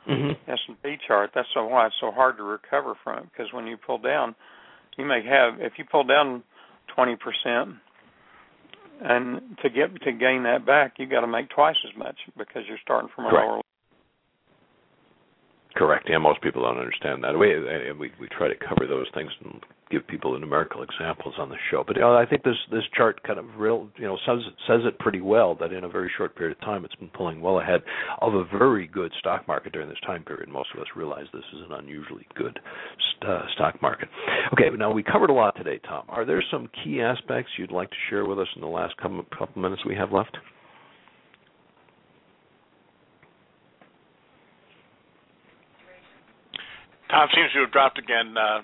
mm-hmm. S and P chart, that's so why it's so hard to recover from it. Because when you pull down, you may have if you pull down twenty percent, and to get to gain that back, you got to make twice as much because you're starting from a Correct. lower Correct. Yeah, most people don't understand that. We we we try to cover those things and give people numerical examples on the show. But you know, I think this this chart kind of real you know says says it pretty well that in a very short period of time it's been pulling well ahead of a very good stock market during this time period. Most of us realize this is an unusually good uh, stock market. Okay, now we covered a lot today, Tom. Are there some key aspects you'd like to share with us in the last couple couple minutes we have left? Tom seems to have dropped again. Uh,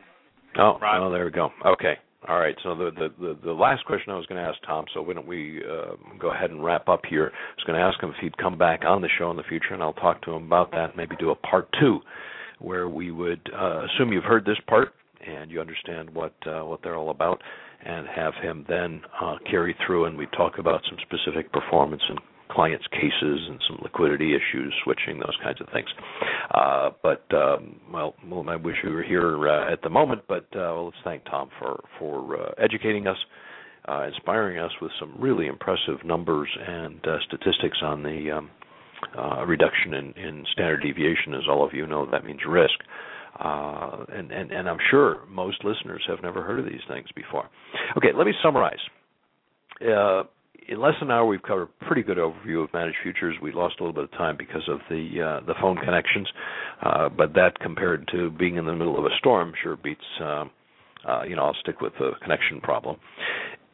oh, Ron. oh, there we go. Okay. All right. So the the the, the last question I was going to ask Tom. So why don't we uh, go ahead and wrap up here? I was going to ask him if he'd come back on the show in the future, and I'll talk to him about that. Maybe do a part two, where we would uh, assume you've heard this part and you understand what uh, what they're all about, and have him then uh, carry through, and we talk about some specific performance and clients' cases and some liquidity issues, switching, those kinds of things. Uh, but um, well, well, I wish we were here uh, at the moment. But uh, well, let's thank Tom for for uh, educating us, uh, inspiring us with some really impressive numbers and uh, statistics on the um, uh, reduction in, in standard deviation. As all of you know, that means risk. Uh, and, and, and I'm sure most listeners have never heard of these things before. Okay, let me summarize. Uh, in less than an hour, we've covered a pretty good overview of managed futures. We lost a little bit of time because of the uh, the phone connections, uh, but that compared to being in the middle of a storm sure beats. Um, uh, you know, I'll stick with the connection problem.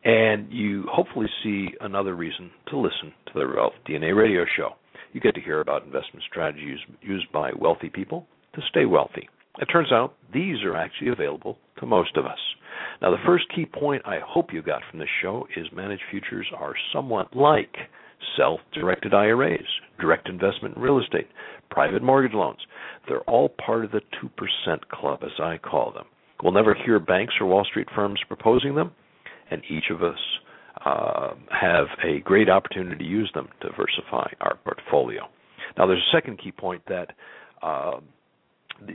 And you hopefully see another reason to listen to the Wealth DNA radio show. You get to hear about investment strategies used by wealthy people to stay wealthy. It turns out these are actually available to most of us. Now, the first key point I hope you got from this show is managed futures are somewhat like self directed IRAs, direct investment in real estate, private mortgage loans. They're all part of the 2% club, as I call them. We'll never hear banks or Wall Street firms proposing them, and each of us uh, have a great opportunity to use them to diversify our portfolio. Now, there's a second key point that uh,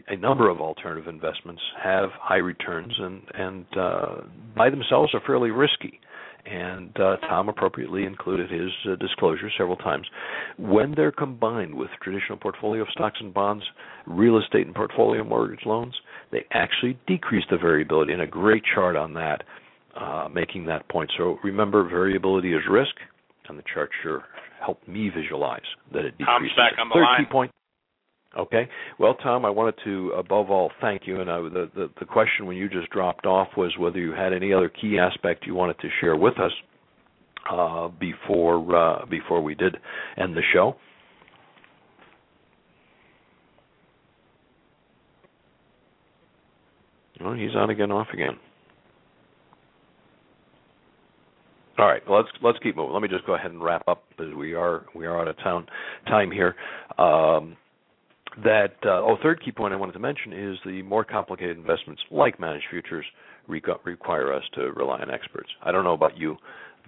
a number of alternative investments have high returns and and uh, by themselves are fairly risky. And uh, Tom appropriately included his uh, disclosure several times. When they're combined with traditional portfolio of stocks and bonds, real estate and portfolio mortgage loans, they actually decrease the variability. And a great chart on that, uh, making that point. So remember, variability is risk, and the chart sure helped me visualize that it decreases. Tom's back on the Third line. key point. Okay. Well, Tom, I wanted to, above all, thank you. And I, the, the the question when you just dropped off was whether you had any other key aspect you wanted to share with us uh, before uh, before we did end the show. Oh, he's on again, off again. All right, let's let's keep moving. Let me just go ahead and wrap up because we are we are out of town time here. Um, that uh, oh, third key point I wanted to mention is the more complicated investments like managed futures require us to rely on experts. I don't know about you,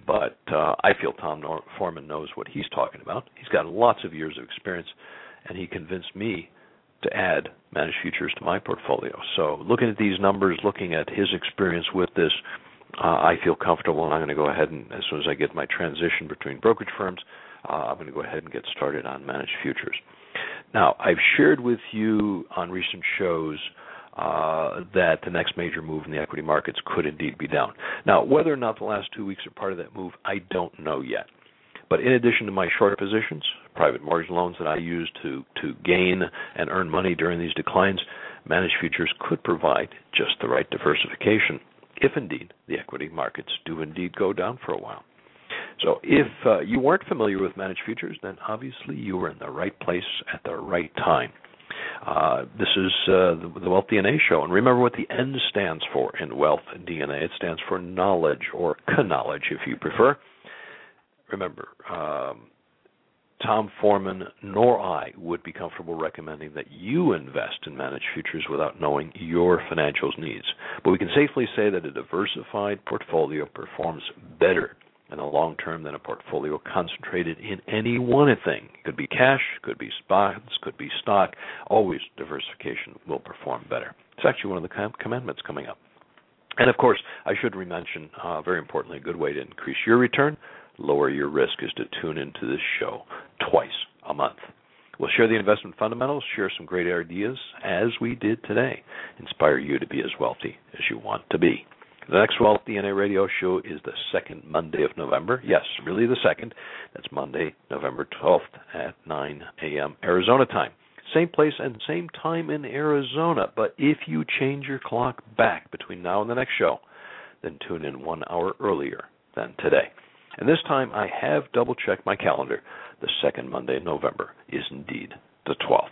but uh, I feel Tom Nor- Foreman knows what he's talking about. He's got lots of years of experience, and he convinced me to add managed futures to my portfolio. So, looking at these numbers, looking at his experience with this, uh, I feel comfortable, and I'm going to go ahead and, as soon as I get my transition between brokerage firms, uh, I'm going to go ahead and get started on managed futures. Now, I've shared with you on recent shows uh, that the next major move in the equity markets could indeed be down. Now, whether or not the last two weeks are part of that move, I don't know yet. But in addition to my short positions, private mortgage loans that I use to to gain and earn money during these declines, managed futures could provide just the right diversification if indeed the equity markets do indeed go down for a while. So if uh, you weren't familiar with managed futures, then obviously you were in the right place at the right time. Uh, this is uh, the, the, Wealth DNA show, and remember what the N stands for in Wealth DNA. It stands for knowledge, or knowledge, if you prefer. Remember, um, Tom Foreman nor I would be comfortable recommending that you invest in managed futures without knowing your financials needs. But we can safely say that a diversified portfolio performs better and a long term than a portfolio concentrated in any one thing. Could be cash, could be bonds, could be stock. Always diversification will perform better. It's actually one of the commandments coming up. And of course, I should mention, uh, very importantly, a good way to increase your return, lower your risk, is to tune into this show twice a month. We'll share the investment fundamentals, share some great ideas, as we did today, inspire you to be as wealthy as you want to be. The next Wealth DNA radio show is the second Monday of November. Yes, really the second. That's Monday, November 12th at 9 a.m. Arizona time. Same place and same time in Arizona. But if you change your clock back between now and the next show, then tune in one hour earlier than today. And this time I have double checked my calendar. The second Monday in November is indeed the 12th.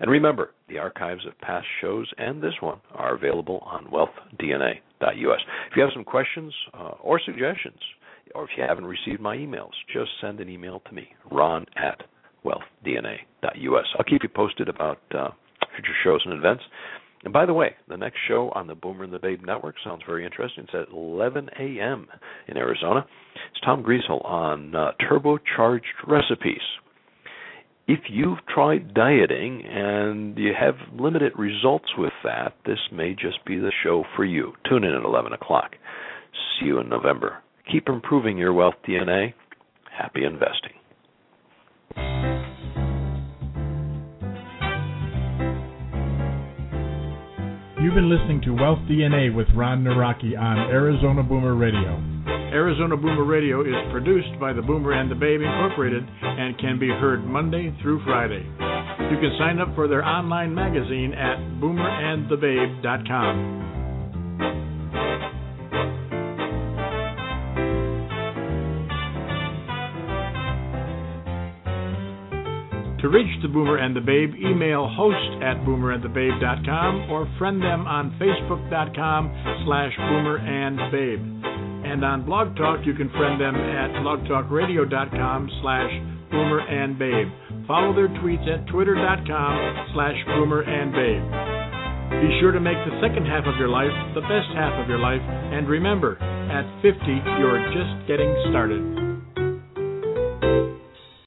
And remember, the archives of past shows and this one are available on wealthdna.us. If you have some questions uh, or suggestions, or if you haven't received my emails, just send an email to me, ron at wealthdna.us. I'll keep you posted about uh, future shows and events. And by the way, the next show on the Boomer and the Babe Network sounds very interesting. It's at 11 a.m. in Arizona. It's Tom Griesel on uh, turbocharged recipes. If you've tried dieting and you have limited results with that, this may just be the show for you. Tune in at 11 o'clock. See you in November. Keep improving your wealth DNA. Happy investing. You've been listening to Wealth DNA with Ron Nawrocki on Arizona Boomer Radio. Arizona Boomer Radio is produced by the Boomer and the Babe Incorporated and can be heard Monday through Friday. You can sign up for their online magazine at boomerandthebabe.com. To reach the Boomer and the Babe, email host at boomerandthebabe.com or friend them on facebook.com slash boomerandbabe. And on Blog Talk, you can friend them at blogtalkradio.com slash Boomer and Babe. Follow their tweets at twitter.com slash Boomer and Babe. Be sure to make the second half of your life the best half of your life. And remember, at 50, you're just getting started.